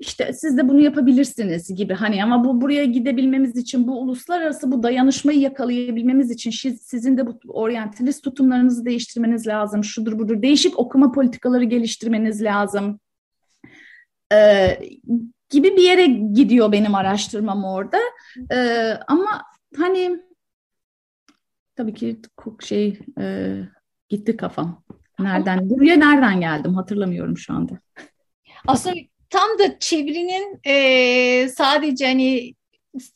[SPEAKER 6] işte siz de bunu yapabilirsiniz gibi hani ama bu buraya gidebilmemiz için bu uluslararası bu dayanışmayı yakalayabilmemiz için sizin de bu oryantalist tutumlarınızı değiştirmeniz lazım. Şudur budur değişik okuma politikaları geliştirmeniz lazım. Ee, gibi bir yere gidiyor benim araştırmam orada. Ee, ama hani tabii ki şey e, gitti kafam. Nereden? Buraya nereden geldim hatırlamıyorum şu anda.
[SPEAKER 5] Aslında tam da çevirinin e, sadece hani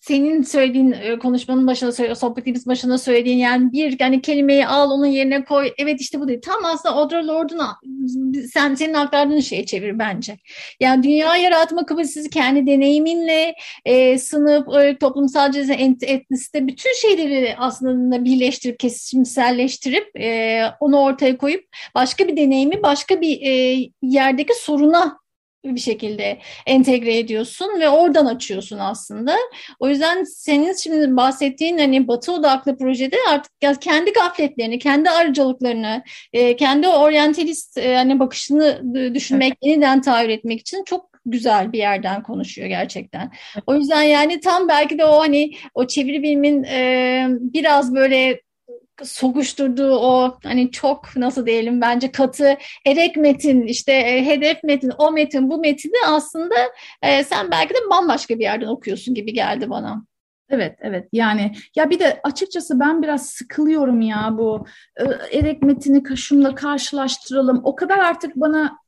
[SPEAKER 5] senin söylediğin e, konuşmanın başında söylediğin, sohbetimiz başında söylediğin yani bir yani kelimeyi al onun yerine koy. Evet işte bu değil. Tam aslında Audre Lorde'un sen senin aktardığın şeye çevir bence. Yani dünya yaratma kapasitesi kendi deneyiminle e, sınıf, ırk, toplumsal ceza, etnisite bütün şeyleri aslında birleştirip kesişimselleştirip e, onu ortaya koyup başka bir deneyimi başka bir e, yerdeki soruna bir şekilde entegre ediyorsun ve oradan açıyorsun aslında. O yüzden senin şimdi bahsettiğin hani batı odaklı projede artık kendi gafletlerini, kendi arıcalıklarını, e, kendi oryantalist e, hani bakışını düşünmek, evet. yeniden tahayyül etmek için çok güzel bir yerden konuşuyor gerçekten. O yüzden yani tam belki de o hani o çeviri bilimin biraz böyle sokuşturduğu o hani çok nasıl diyelim bence katı hedef metin işte e, hedef metin o metin bu metini aslında e, sen belki de bambaşka bir yerden okuyorsun gibi geldi bana.
[SPEAKER 6] Evet, evet. Yani ya bir de açıkçası ben biraz sıkılıyorum ya bu e, erek metini kaşımla karşılaştıralım. O kadar artık bana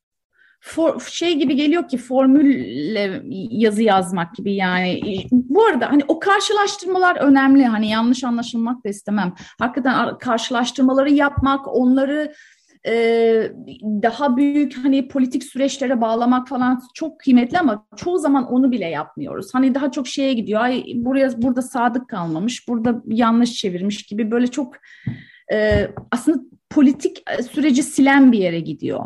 [SPEAKER 6] for, şey gibi geliyor ki formülle yazı yazmak gibi yani. Bu arada hani o karşılaştırmalar önemli. Hani yanlış anlaşılmak da istemem. Hakikaten karşılaştırmaları yapmak, onları e, daha büyük hani politik süreçlere bağlamak falan çok kıymetli ama çoğu zaman onu bile yapmıyoruz. Hani daha çok şeye gidiyor. Ay buraya burada sadık kalmamış, burada yanlış çevirmiş gibi böyle çok e, aslında politik e, süreci silen bir yere gidiyor.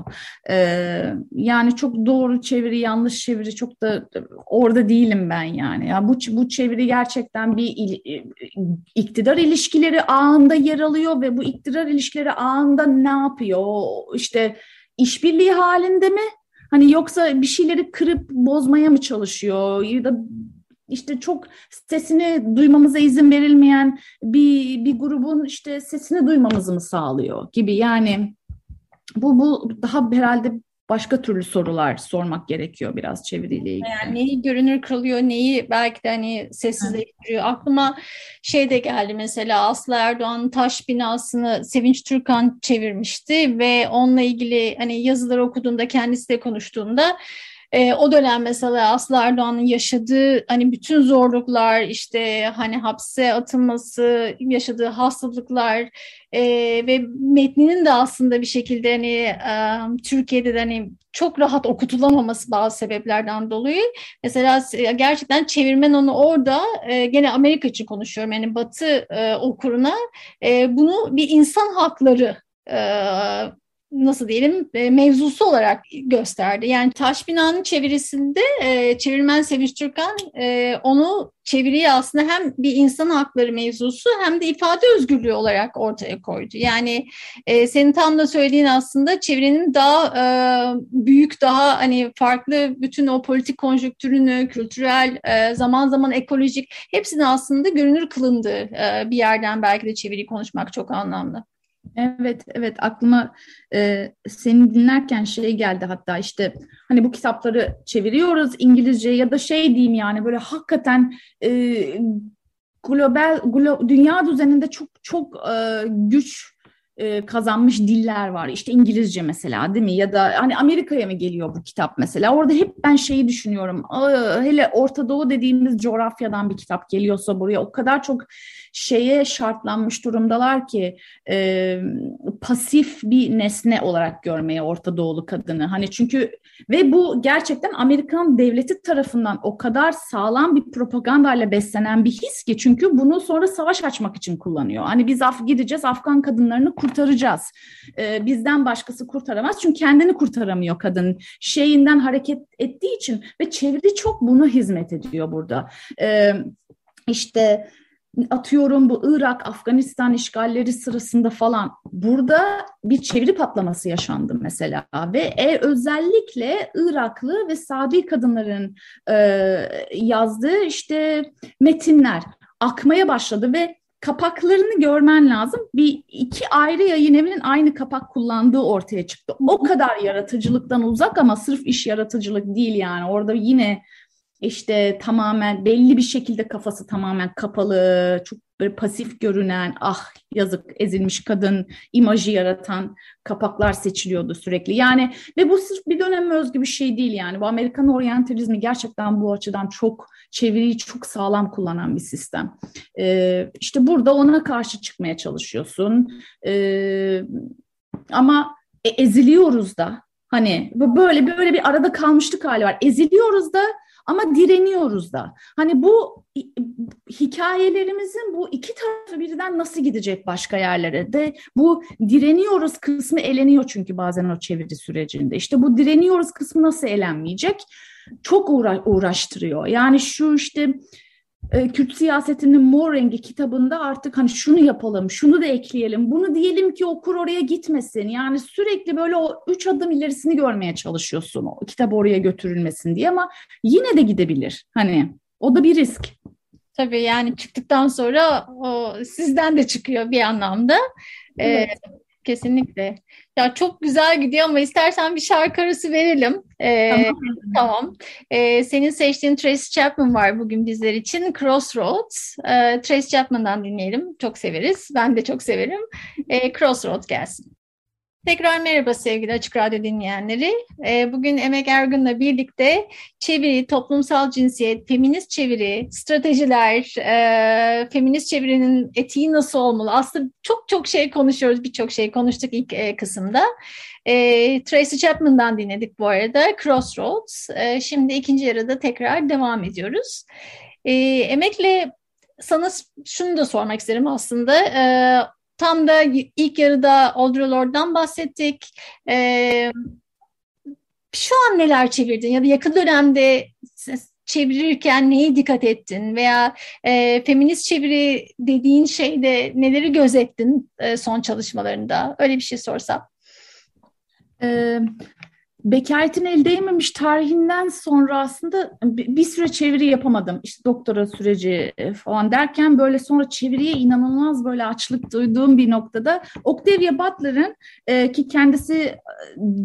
[SPEAKER 6] Ee, yani çok doğru çeviri, yanlış çeviri çok da orada değilim ben yani. Ya bu bu çeviri gerçekten bir il, e, iktidar ilişkileri ağında yer alıyor ve bu iktidar ilişkileri ağında ne yapıyor? İşte işbirliği halinde mi? Hani yoksa bir şeyleri kırıp bozmaya mı çalışıyor? Ya da işte çok sesini duymamıza izin verilmeyen bir bir grubun işte sesini duymamızı mı sağlıyor gibi yani bu bu daha herhalde başka türlü sorular sormak gerekiyor biraz çeviriyle ilgili.
[SPEAKER 5] Yani neyi görünür kılıyor, neyi belki de hani sessizleştiriyor. Evet. Aklıma şey de geldi mesela Aslı Erdoğan'ın taş binasını Sevinç Türkan çevirmişti ve onunla ilgili hani yazıları okuduğunda kendisi de konuştuğunda e, o dönem mesela Aslı Erdoğan'ın yaşadığı hani bütün zorluklar işte hani hapse atılması, yaşadığı hastalıklar e, ve metninin de aslında bir şekilde hani e, Türkiye'de de hani çok rahat okutulamaması bazı sebeplerden dolayı. Mesela gerçekten çevirmen onu orada e, gene Amerika için konuşuyorum yani Batı e, okuruna e, bunu bir insan hakları e, nasıl diyelim e, mevzusu olarak gösterdi. Yani Taş Bina'nın çevirisinde e, çevirmen Sevinç Türkan e, onu çeviriyi aslında hem bir insan hakları mevzusu hem de ifade özgürlüğü olarak ortaya koydu. Yani e, senin tam da söylediğin aslında çevirinin daha büyük, daha hani farklı bütün o politik konjonktürünü, kültürel, zaman zaman ekolojik hepsini aslında görünür kılındığı bir yerden belki de çeviriyi konuşmak çok anlamlı.
[SPEAKER 6] Evet, evet aklıma e, seni dinlerken şey geldi hatta işte hani bu kitapları çeviriyoruz İngilizce ya da şey diyeyim yani böyle hakikaten e, global glo, dünya düzeninde çok çok e, güç e, kazanmış diller var. İşte İngilizce mesela değil mi? Ya da hani Amerika'ya mı geliyor bu kitap mesela? Orada hep ben şeyi düşünüyorum. Hele Orta Doğu dediğimiz coğrafyadan bir kitap geliyorsa buraya o kadar çok şeye şartlanmış durumdalar ki e, pasif bir nesne olarak görmeye Orta Doğulu kadını. Hani çünkü ve bu gerçekten Amerikan devleti tarafından o kadar sağlam bir propagandayla beslenen bir his ki çünkü bunu sonra savaş açmak için kullanıyor. Hani biz Af gideceğiz Afgan kadınlarını kurtaracağız. Ee, bizden başkası kurtaramaz çünkü kendini kurtaramıyor kadın. Şeyinden hareket ettiği için ve çeviri çok buna hizmet ediyor burada. Ee, işte atıyorum bu Irak, Afganistan işgalleri sırasında falan burada bir çeviri patlaması yaşandı mesela ve e, özellikle Iraklı ve Sabi kadınların e, yazdığı işte metinler akmaya başladı ve kapaklarını görmen lazım. Bir iki ayrı yayın evinin aynı kapak kullandığı ortaya çıktı. O kadar yaratıcılıktan uzak ama sırf iş yaratıcılık değil yani. Orada yine işte tamamen belli bir şekilde kafası tamamen kapalı, çok böyle pasif görünen, ah yazık ezilmiş kadın imajı yaratan kapaklar seçiliyordu sürekli. Yani ve bu sırf bir dönem özgü bir şey değil yani. Bu Amerikan oryantalizmi gerçekten bu açıdan çok çeviriyi çok sağlam kullanan bir sistem. Ee, işte burada ona karşı çıkmaya çalışıyorsun. Ee, ama e, eziliyoruz da. Hani böyle böyle bir arada kalmışlık hali var. Eziliyoruz da ama direniyoruz da. Hani bu hikayelerimizin bu iki tarafı birden nasıl gidecek başka yerlere de bu direniyoruz kısmı eleniyor çünkü bazen o çeviri sürecinde. İşte bu direniyoruz kısmı nasıl elenmeyecek? Çok uğra uğraştırıyor. Yani şu işte e, Kürt siyasetinin mor rengi kitabında artık hani şunu yapalım, şunu da ekleyelim, bunu diyelim ki okur oraya gitmesin. Yani sürekli böyle o üç adım ilerisini görmeye çalışıyorsun o kitap oraya götürülmesin diye ama yine de gidebilir. Hani o da bir risk.
[SPEAKER 5] Tabii yani çıktıktan sonra o sizden de çıkıyor bir anlamda. Ee, evet. Ee, Kesinlikle. Ya çok güzel gidiyor ama istersen bir şarkı arası verelim. Ee, tamam. tamam. Ee, senin seçtiğin Tracy Chapman var bugün bizler için. Crossroads. Ee, Tracy Chapman'dan dinleyelim. Çok severiz. Ben de çok severim. Ee, Crossroads gelsin. Tekrar merhaba sevgili Açık Radyo dinleyenleri. Ee, bugün Emek Ergün'le birlikte çeviri, toplumsal cinsiyet, feminist çeviri, stratejiler, e, feminist çevirinin etiği nasıl olmalı? Aslında çok çok şey konuşuyoruz, birçok şey konuştuk ilk e, kısımda. E, Tracy Chapman'dan dinledik bu arada, Crossroads. şimdi ikinci yarıda tekrar devam ediyoruz. Emek'le sana şunu da sormak isterim aslında. Tam da ilk yarıda Audre Lorde'dan bahsettik. Ee, şu an neler çevirdin ya da yakın dönemde çevirirken neye dikkat ettin veya e, feminist çeviri dediğin şeyde neleri gözettin e, son çalışmalarında? Öyle bir şey sorsam.
[SPEAKER 6] Ee, Bekaretin el değmemiş tarihinden sonra aslında bir süre çeviri yapamadım. İşte doktora süreci e, falan derken böyle sonra çeviriye inanılmaz böyle açlık duyduğum bir noktada Octavia Butler'ın e, ki kendisi e,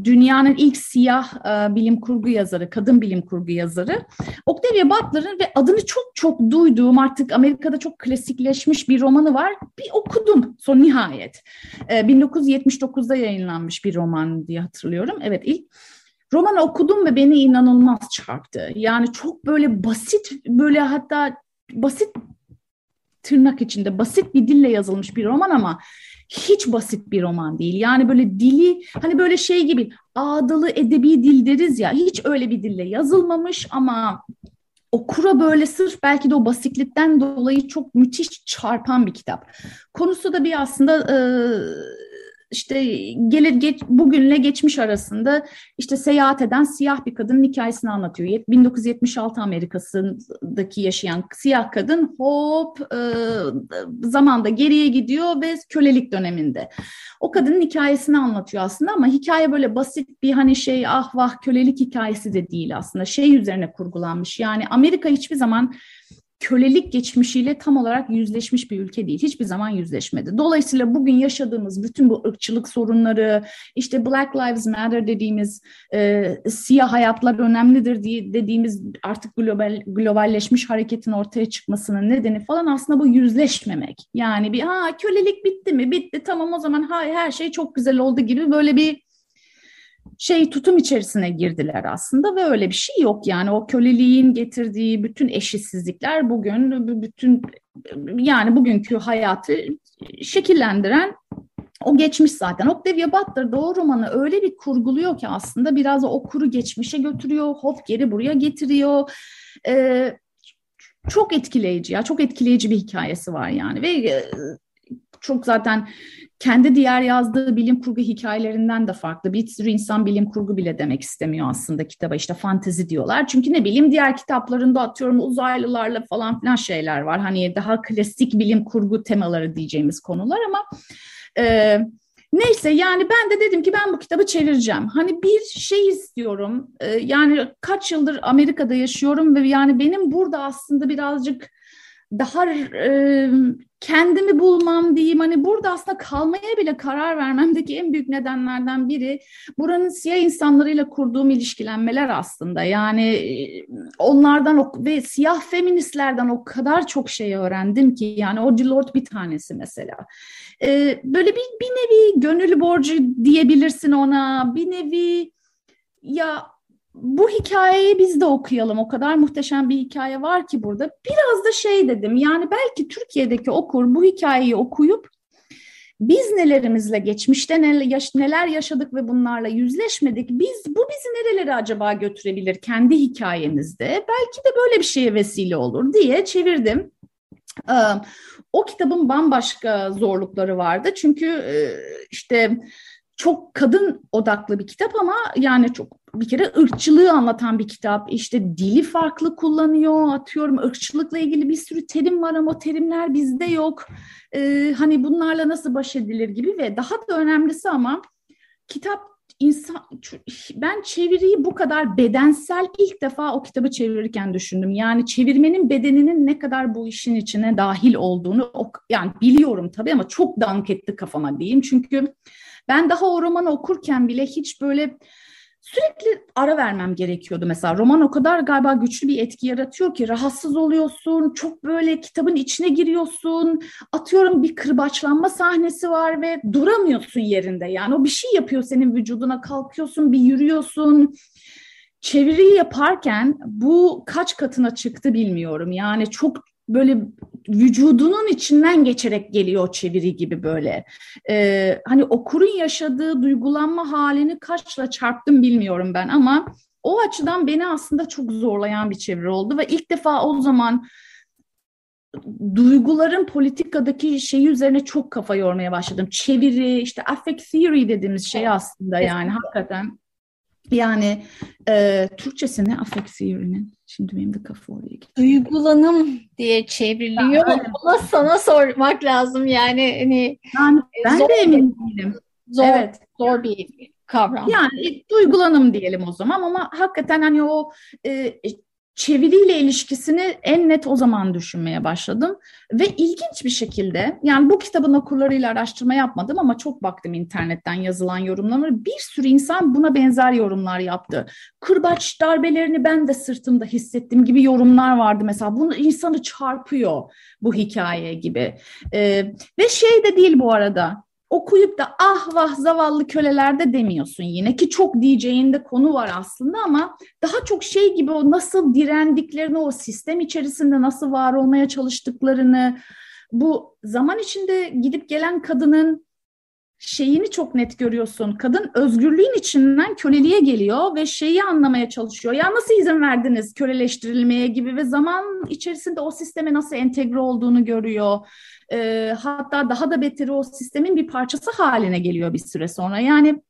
[SPEAKER 6] dünyanın ilk siyah e, bilim kurgu yazarı, kadın bilim kurgu yazarı. Octavia Butler'ın ve adını çok çok duyduğum artık Amerika'da çok klasikleşmiş bir romanı var. Bir okudum son nihayet. E, 1979'da yayınlanmış bir roman diye hatırlıyorum. Evet ilk. Roman okudum ve beni inanılmaz çarptı. Yani çok böyle basit, böyle hatta basit tırnak içinde basit bir dille yazılmış bir roman ama hiç basit bir roman değil. Yani böyle dili hani böyle şey gibi ağdalı edebi dil deriz ya hiç öyle bir dille yazılmamış ama okura böyle sırf belki de o basitlikten dolayı çok müthiş çarpan bir kitap. Konusu da bir aslında işte gelir geç, bugünle geçmiş arasında işte seyahat eden siyah bir kadının hikayesini anlatıyor. 1976 Amerika'sındaki yaşayan siyah kadın hop e, zamanda geriye gidiyor ve kölelik döneminde. O kadının hikayesini anlatıyor aslında ama hikaye böyle basit bir hani şey ah vah kölelik hikayesi de değil aslında. Şey üzerine kurgulanmış. Yani Amerika hiçbir zaman kölelik geçmişiyle tam olarak yüzleşmiş bir ülke değil. Hiçbir zaman yüzleşmedi. Dolayısıyla bugün yaşadığımız bütün bu ırkçılık sorunları, işte Black Lives Matter dediğimiz e, siyah hayatlar önemlidir diye dediğimiz artık global globalleşmiş hareketin ortaya çıkmasının nedeni falan aslında bu yüzleşmemek. Yani bir ha kölelik bitti mi? Bitti tamam o zaman ha, her şey çok güzel oldu gibi böyle bir şey tutum içerisine girdiler aslında ve öyle bir şey yok yani o köleliğin getirdiği bütün eşitsizlikler bugün bütün yani bugünkü hayatı şekillendiren o geçmiş zaten. Octavia Butler da o romanı öyle bir kurguluyor ki aslında biraz o kuru geçmişe götürüyor, hop geri buraya getiriyor. Ee, çok etkileyici ya, çok etkileyici bir hikayesi var yani ve çok zaten kendi diğer yazdığı bilim kurgu hikayelerinden de farklı. Bir sürü insan bilim kurgu bile demek istemiyor aslında kitaba. İşte fantezi diyorlar. Çünkü ne bileyim diğer kitaplarında atıyorum uzaylılarla falan filan şeyler var. Hani daha klasik bilim kurgu temaları diyeceğimiz konular ama e, neyse yani ben de dedim ki ben bu kitabı çevireceğim. Hani bir şey istiyorum. E, yani kaç yıldır Amerika'da yaşıyorum ve yani benim burada aslında birazcık daha e, kendimi bulmam diyeyim. Hani burada aslında kalmaya bile karar vermemdeki en büyük nedenlerden biri buranın siyah insanlarıyla kurduğum ilişkilenmeler aslında. Yani onlardan ve siyah feministlerden o kadar çok şey öğrendim ki yani o Lord bir tanesi mesela. Ee, böyle bir, bir nevi gönül borcu diyebilirsin ona. Bir nevi ya bu hikayeyi biz de okuyalım. O kadar muhteşem bir hikaye var ki burada. Biraz da şey dedim yani belki Türkiye'deki okur bu hikayeyi okuyup biz nelerimizle geçmişte neler yaşadık ve bunlarla yüzleşmedik. Biz bu bizi nerelere acaba götürebilir kendi hikayemizde? Belki de böyle bir şeye vesile olur diye çevirdim. O kitabın bambaşka zorlukları vardı. Çünkü işte çok kadın odaklı bir kitap ama yani çok bir kere ırkçılığı anlatan bir kitap. İşte dili farklı kullanıyor. Atıyorum ırkçılıkla ilgili bir sürü terim var ama terimler bizde yok. Ee, hani bunlarla nasıl baş edilir gibi ve daha da önemlisi ama kitap insan ben çeviriyi bu kadar bedensel ilk defa o kitabı çevirirken düşündüm. Yani çevirmenin bedeninin ne kadar bu işin içine dahil olduğunu yani biliyorum tabii ama çok dank etti kafama diyeyim. Çünkü ben daha o romanı okurken bile hiç böyle sürekli ara vermem gerekiyordu mesela. Roman o kadar galiba güçlü bir etki yaratıyor ki rahatsız oluyorsun, çok böyle kitabın içine giriyorsun. Atıyorum bir kırbaçlanma sahnesi var ve duramıyorsun yerinde. Yani o bir şey yapıyor senin vücuduna kalkıyorsun, bir yürüyorsun. Çeviriyi yaparken bu kaç katına çıktı bilmiyorum. Yani çok böyle vücudunun içinden geçerek geliyor çeviri gibi böyle. Ee, hani okurun yaşadığı duygulanma halini kaçla çarptım bilmiyorum ben ama o açıdan beni aslında çok zorlayan bir çeviri oldu ve ilk defa o zaman duyguların politikadaki şeyi üzerine çok kafa yormaya başladım. Çeviri, işte affect theory dediğimiz şey aslında yani hakikaten yani e, Türkçesi ne theory'nin? Şimdi benim de kafa oraya gitti.
[SPEAKER 5] Duygulanım diye çevriliyor. Yani, Ama sana sormak lazım yani. Hani,
[SPEAKER 6] yani ben zor, de emin değilim.
[SPEAKER 5] Zor, evet. zor bir kavram.
[SPEAKER 6] Yani duygulanım diyelim o zaman ama hakikaten hani o e, çeviriyle ilişkisini en net o zaman düşünmeye başladım. Ve ilginç bir şekilde yani bu kitabın okurlarıyla araştırma yapmadım ama çok baktım internetten yazılan yorumları. Bir sürü insan buna benzer yorumlar yaptı. Kırbaç darbelerini ben de sırtımda hissettim gibi yorumlar vardı mesela. Bunu insanı çarpıyor bu hikaye gibi. Ee, ve şey de değil bu arada okuyup da ah vah zavallı kölelerde demiyorsun yine ki çok diyeceğinde konu var aslında ama daha çok şey gibi o nasıl direndiklerini o sistem içerisinde nasıl var olmaya çalıştıklarını bu zaman içinde gidip gelen kadının şeyini çok net görüyorsun. Kadın özgürlüğün içinden köleliğe geliyor ve şeyi anlamaya çalışıyor. Ya nasıl izin verdiniz köleleştirilmeye gibi ve zaman içerisinde o sisteme nasıl entegre olduğunu görüyor. E, hatta daha da beteri o sistemin bir parçası haline geliyor bir süre sonra. Yani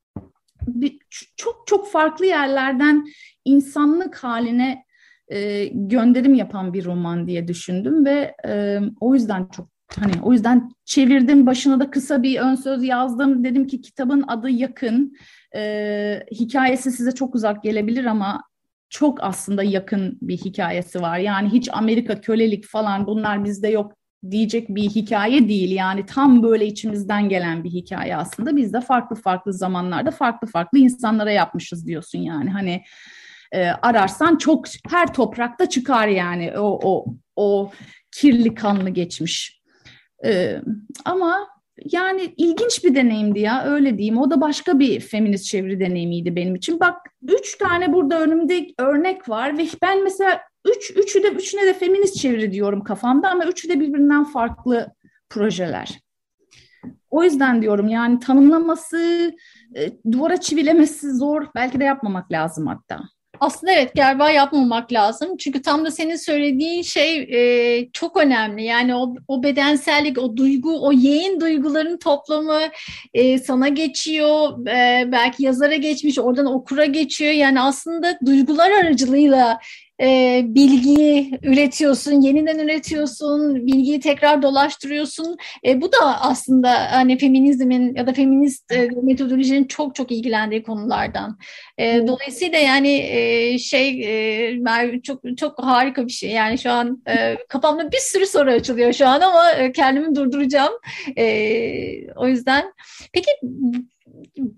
[SPEAKER 6] bir, çok çok farklı yerlerden insanlık haline e, gönderim yapan bir roman diye düşündüm ve e, o yüzden çok hani o yüzden çevirdim başına da kısa bir ön söz yazdım dedim ki kitabın adı yakın e, hikayesi size çok uzak gelebilir ama çok aslında yakın bir hikayesi var yani hiç Amerika kölelik falan bunlar bizde yok diyecek bir hikaye değil. Yani tam böyle içimizden gelen bir hikaye aslında. Biz de farklı farklı zamanlarda farklı farklı insanlara yapmışız diyorsun yani. Hani e, ararsan çok her toprakta çıkar yani o o o kirli kanlı geçmiş. E, ama yani ilginç bir deneyimdi ya öyle diyeyim. O da başka bir feminist çeviri deneyimiydi benim için. Bak üç tane burada önümde örnek var ve ben mesela üç, üçü de üçüne de feminist çeviri diyorum kafamda ama üçü de birbirinden farklı projeler. O yüzden diyorum yani tanımlaması, e, duvara çivilemesi zor. Belki de yapmamak lazım hatta.
[SPEAKER 5] Aslında evet galiba yapmamak lazım. Çünkü tam da senin söylediğin şey e, çok önemli. Yani o, o bedensellik, o duygu, o yeğen duyguların toplamı e, sana geçiyor. E, belki yazara geçmiş, oradan okura geçiyor. Yani aslında duygular aracılığıyla e, bilgiyi üretiyorsun, yeniden üretiyorsun, bilgiyi tekrar dolaştırıyorsun. E, bu da aslında hani feminizmin ya da feminist e, metodolojinin çok çok ilgilendiği konulardan. E, dolayısıyla yani e, şey e, çok çok harika bir şey. Yani şu an e, (laughs) kafamda bir sürü soru açılıyor şu an ama e, kendimi durduracağım. E, o yüzden peki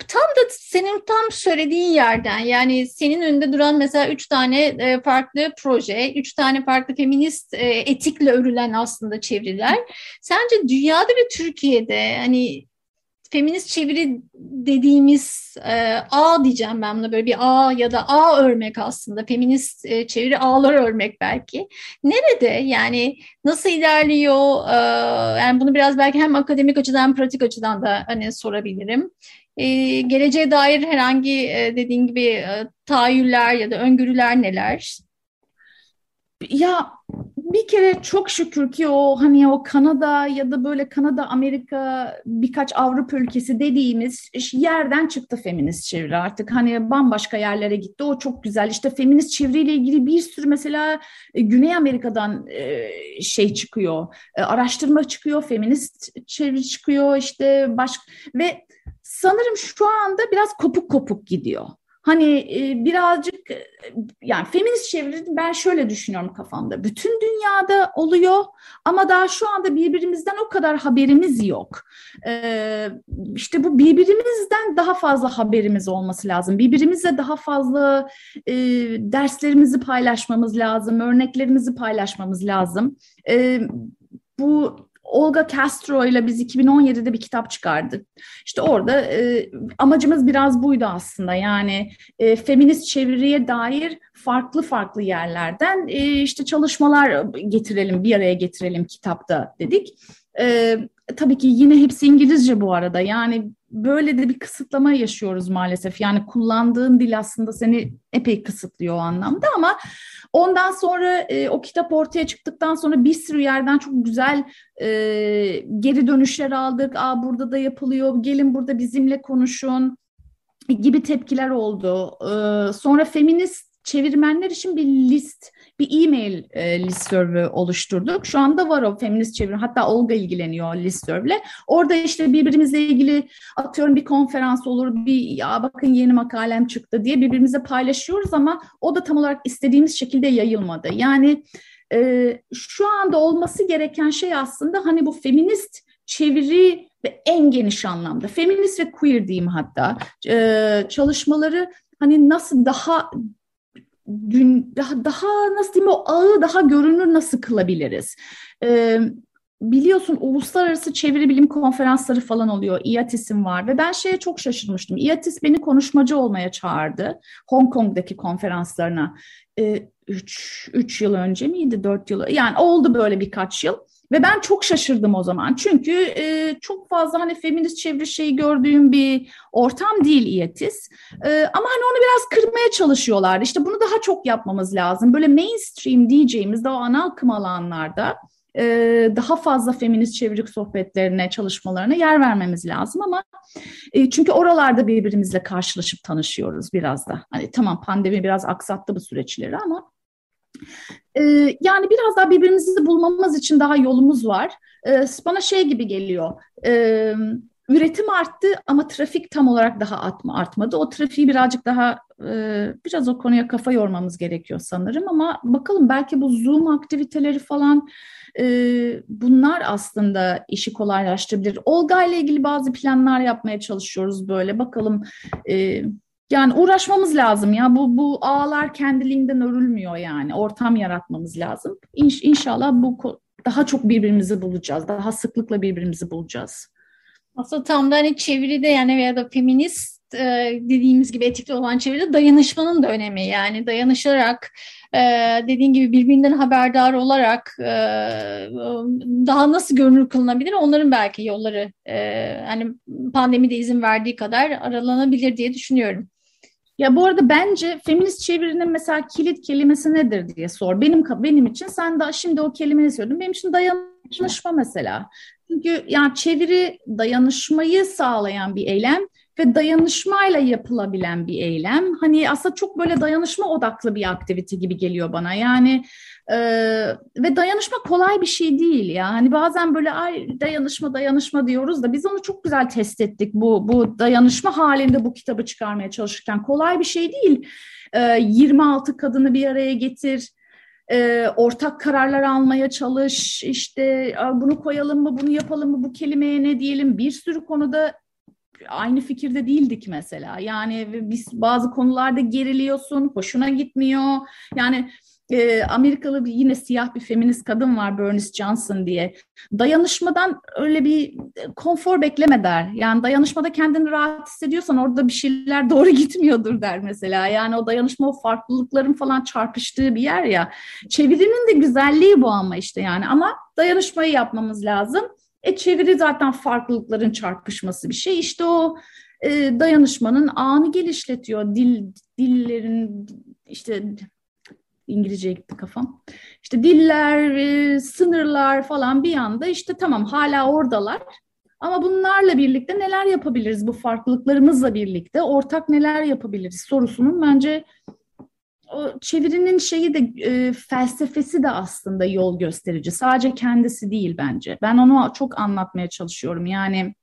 [SPEAKER 5] tam da senin tam söylediğin yerden yani senin önünde duran mesela üç tane e, farklı proje, üç tane farklı feminist e, etikle örülen aslında çeviriler. Sence dünyada ve Türkiye'de hani feminist çeviri dediğimiz e, ağ diyeceğim ben buna böyle bir ağ ya da ağ örmek aslında. Feminist e, çeviri ağlar örmek belki. Nerede yani nasıl ilerliyor? E, yani bunu biraz belki hem akademik açıdan hem pratik açıdan da hani sorabilirim. E, geleceğe dair herhangi e, dediğin gibi e, tahayyüller ya da öngörüler neler?
[SPEAKER 6] Ya bir kere çok şükür ki o hani o Kanada ya da böyle Kanada, Amerika, birkaç Avrupa ülkesi dediğimiz yerden çıktı feminist çeviri artık. Hani bambaşka yerlere gitti. O çok güzel. İşte feminist çeviriyle ilgili bir sürü mesela e, Güney Amerika'dan e, şey çıkıyor. E, araştırma çıkıyor, feminist çeviri çıkıyor işte baş ve sanırım şu anda biraz kopuk kopuk gidiyor. Hani birazcık yani feminist çeviri ben şöyle düşünüyorum kafamda. Bütün dünyada oluyor ama daha şu anda birbirimizden o kadar haberimiz yok. E, işte bu birbirimizden daha fazla haberimiz olması lazım. Birbirimizle daha fazla derslerimizi paylaşmamız lazım, örneklerimizi paylaşmamız lazım. Bu Olga Castro ile biz 2017'de bir kitap çıkardık. İşte orada e, amacımız biraz buydu aslında. Yani e, feminist çeviriye dair farklı farklı yerlerden e, işte çalışmalar getirelim, bir araya getirelim kitapta dedik. E, tabii ki yine hepsi İngilizce bu arada. Yani böyle de bir kısıtlama yaşıyoruz maalesef. Yani kullandığın dil aslında seni epey kısıtlıyor o anlamda ama ondan sonra e, o kitap ortaya çıktıktan sonra bir sürü yerden çok güzel e, geri dönüşler aldık. Aa burada da yapılıyor. Gelin burada bizimle konuşun gibi tepkiler oldu. E, sonra feminist çevirmenler için bir list bir e-mail e, listservü oluşturduk. Şu anda var o feminist çeviri. Hatta Olga ilgileniyor listservle. Orada işte birbirimizle ilgili atıyorum bir konferans olur, bir ya bakın yeni makalem çıktı diye birbirimize paylaşıyoruz ama o da tam olarak istediğimiz şekilde yayılmadı. Yani e, şu anda olması gereken şey aslında hani bu feminist çeviri ve en geniş anlamda feminist ve queer diyeyim hatta e, çalışmaları hani nasıl daha gün daha, daha nasıl diyeyim o ağı daha görünür nasıl kılabiliriz? Ee, biliyorsun uluslararası çeviri bilim konferansları falan oluyor. IATIS'im var ve ben şeye çok şaşırmıştım. IATIS beni konuşmacı olmaya çağırdı. Hong Kong'daki konferanslarına. Ee, üç, üç yıl önce miydi? Dört yıl. Yani oldu böyle birkaç yıl. Ve ben çok şaşırdım o zaman. Çünkü e, çok fazla hani feminist çeviri şeyi gördüğüm bir ortam değil İETİS. E, ama hani onu biraz kırmaya çalışıyorlar. İşte bunu daha çok yapmamız lazım. Böyle mainstream diyeceğimiz daha ana akım alanlarda e, daha fazla feminist çevirik sohbetlerine, çalışmalarına yer vermemiz lazım ama e, çünkü oralarda birbirimizle karşılaşıp tanışıyoruz biraz da. Hani tamam pandemi biraz aksattı bu süreçleri ama ee, yani biraz daha birbirimizi bulmamız için daha yolumuz var. Ee, bana şey gibi geliyor. Ee, üretim arttı ama trafik tam olarak daha artma, artmadı. O trafiği birazcık daha e, biraz o konuya kafa yormamız gerekiyor sanırım ama bakalım belki bu Zoom aktiviteleri falan e, bunlar aslında işi kolaylaştırabilir. Olga ile ilgili bazı planlar yapmaya çalışıyoruz böyle. Bakalım e, yani uğraşmamız lazım ya bu bu ağlar kendiliğinden örülmüyor yani ortam yaratmamız lazım. İnş, inşallah bu daha çok birbirimizi bulacağız. Daha sıklıkla birbirimizi bulacağız.
[SPEAKER 5] Aslında tam da hani çeviride yani veya da feminist e, dediğimiz gibi etikli olan çeviride dayanışmanın da önemi. Yani dayanışarak e, dediğin gibi birbirinden haberdar olarak e, daha nasıl görünür kılınabilir onların belki yolları e, hani pandemide izin verdiği kadar aralanabilir diye düşünüyorum.
[SPEAKER 6] Ya bu arada bence feminist çevirinin mesela kilit kelimesi nedir diye sor. Benim benim için sen de şimdi o kelimeyi söyledin. Benim için dayanışma mesela. Çünkü yani çeviri dayanışmayı sağlayan bir eylem ve dayanışmayla yapılabilen bir eylem. Hani aslında çok böyle dayanışma odaklı bir aktivite gibi geliyor bana. Yani e, ve dayanışma kolay bir şey değil ya. Hani bazen böyle ay dayanışma dayanışma diyoruz da biz onu çok güzel test ettik. Bu bu dayanışma halinde bu kitabı çıkarmaya çalışırken kolay bir şey değil. E, 26 kadını bir araya getir e, ortak kararlar almaya çalış, işte bunu koyalım mı, bunu yapalım mı, bu kelimeye ne diyelim, bir sürü konuda aynı fikirde değildik mesela. Yani biz bazı konularda geriliyorsun, hoşuna gitmiyor. Yani e, Amerikalı bir yine siyah bir feminist kadın var Bernice Johnson diye. Dayanışmadan öyle bir konfor bekleme der. Yani dayanışmada kendini rahat hissediyorsan orada bir şeyler doğru (laughs) gitmiyordur der mesela. Yani o dayanışma o farklılıkların falan çarpıştığı bir yer ya. Çevirinin de güzelliği bu ama işte yani ama dayanışmayı yapmamız lazım. E çeviri zaten farklılıkların çarpışması bir şey. İşte o e, dayanışmanın ağını gelişletiyor. Dil dillerin işte İngilizceye gitti kafam. İşte diller, e, sınırlar falan bir anda işte tamam hala oradalar. Ama bunlarla birlikte neler yapabiliriz bu farklılıklarımızla birlikte ortak neler yapabiliriz sorusunun bence o çevirinin şeyi de e, felsefesi de aslında yol gösterici. Sadece kendisi değil bence. Ben onu çok anlatmaya çalışıyorum. Yani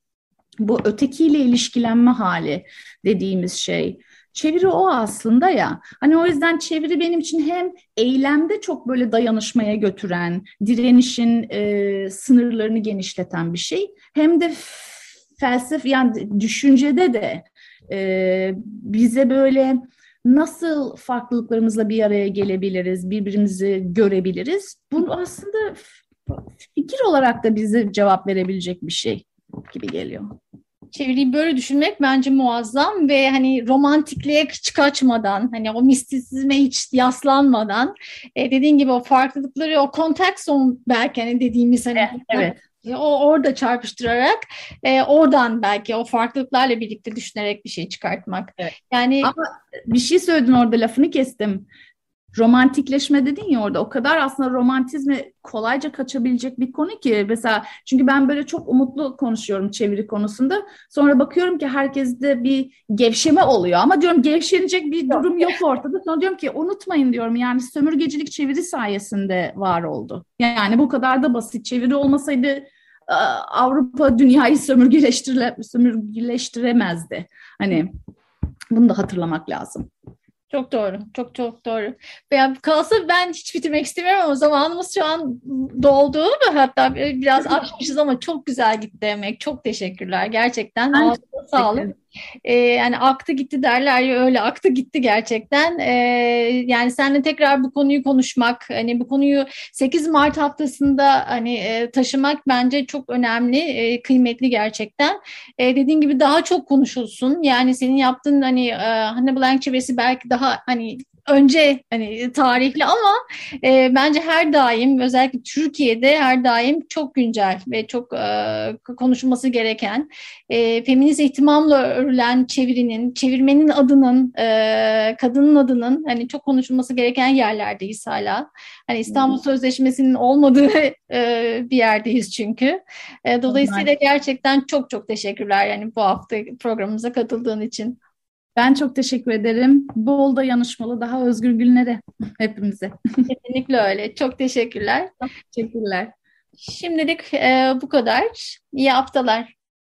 [SPEAKER 6] bu ötekiyle ilişkilenme hali dediğimiz şey. Çeviri o aslında ya. Hani o yüzden çeviri benim için hem eylemde çok böyle dayanışmaya götüren, direnişin e, sınırlarını genişleten bir şey. Hem de felsefe yani düşüncede de e, bize böyle nasıl farklılıklarımızla bir araya gelebiliriz, birbirimizi görebiliriz. Bu aslında fikir olarak da bize cevap verebilecek bir şey gibi geliyor
[SPEAKER 5] çeviriyi böyle düşünmek bence muazzam ve hani romantikliğe hiç kaçmadan hani o mistisizme hiç yaslanmadan e, dediğin gibi o farklılıkları o context zone belki hani dediğimiz hani
[SPEAKER 6] evet.
[SPEAKER 5] O orada çarpıştırarak e, oradan belki o farklılıklarla birlikte düşünerek bir şey çıkartmak.
[SPEAKER 6] Evet. Yani ama bir şey söyledin orada lafını kestim romantikleşme dedin ya orada. O kadar aslında romantizme kolayca kaçabilecek bir konu ki. Mesela çünkü ben böyle çok umutlu konuşuyorum çeviri konusunda. Sonra bakıyorum ki herkeste bir gevşeme oluyor. Ama diyorum gevşenecek bir durum yok ortada. Sonra diyorum ki unutmayın diyorum. Yani sömürgecilik çeviri sayesinde var oldu. Yani bu kadar da basit. Çeviri olmasaydı Avrupa dünyayı sömürgeleştire, sömürgeleştiremezdi. Hani bunu da hatırlamak lazım.
[SPEAKER 5] Çok doğru. Çok çok doğru. Yani kalsa ben hiç bitirmek istemiyorum ama zamanımız şu an doldu. Hatta biraz açmışız ama çok güzel gitti demek. Çok teşekkürler. Gerçekten. Ben sağ olun. Ee, yani aktı gitti derler ya öyle aktı gitti gerçekten. Ee, yani seninle tekrar bu konuyu konuşmak, hani bu konuyu 8 Mart haftasında hani e, taşımak bence çok önemli, e, kıymetli gerçekten. E, dediğin gibi daha çok konuşulsun. Yani senin yaptığın hani e, Hannibal Lecter çevirisi belki daha hani önce hani tarihli ama e, bence her daim özellikle Türkiye'de her daim çok güncel ve çok e, konuşulması gereken e, feminist ihtimamla örülen çevirinin, çevirmenin adının, e, kadının adının hani çok konuşulması gereken yerlerdeyiz hala. Hani İstanbul Sözleşmesi'nin olmadığı e, bir yerdeyiz çünkü. E, dolayısıyla gerçekten çok çok teşekkürler yani bu hafta programımıza katıldığın için.
[SPEAKER 6] Ben çok teşekkür ederim. Bol da yanışmalı, daha özgür günlere hepimize.
[SPEAKER 5] Kesinlikle öyle. Çok teşekkürler.
[SPEAKER 6] Çok teşekkürler.
[SPEAKER 5] Şimdilik e, bu kadar. İyi haftalar.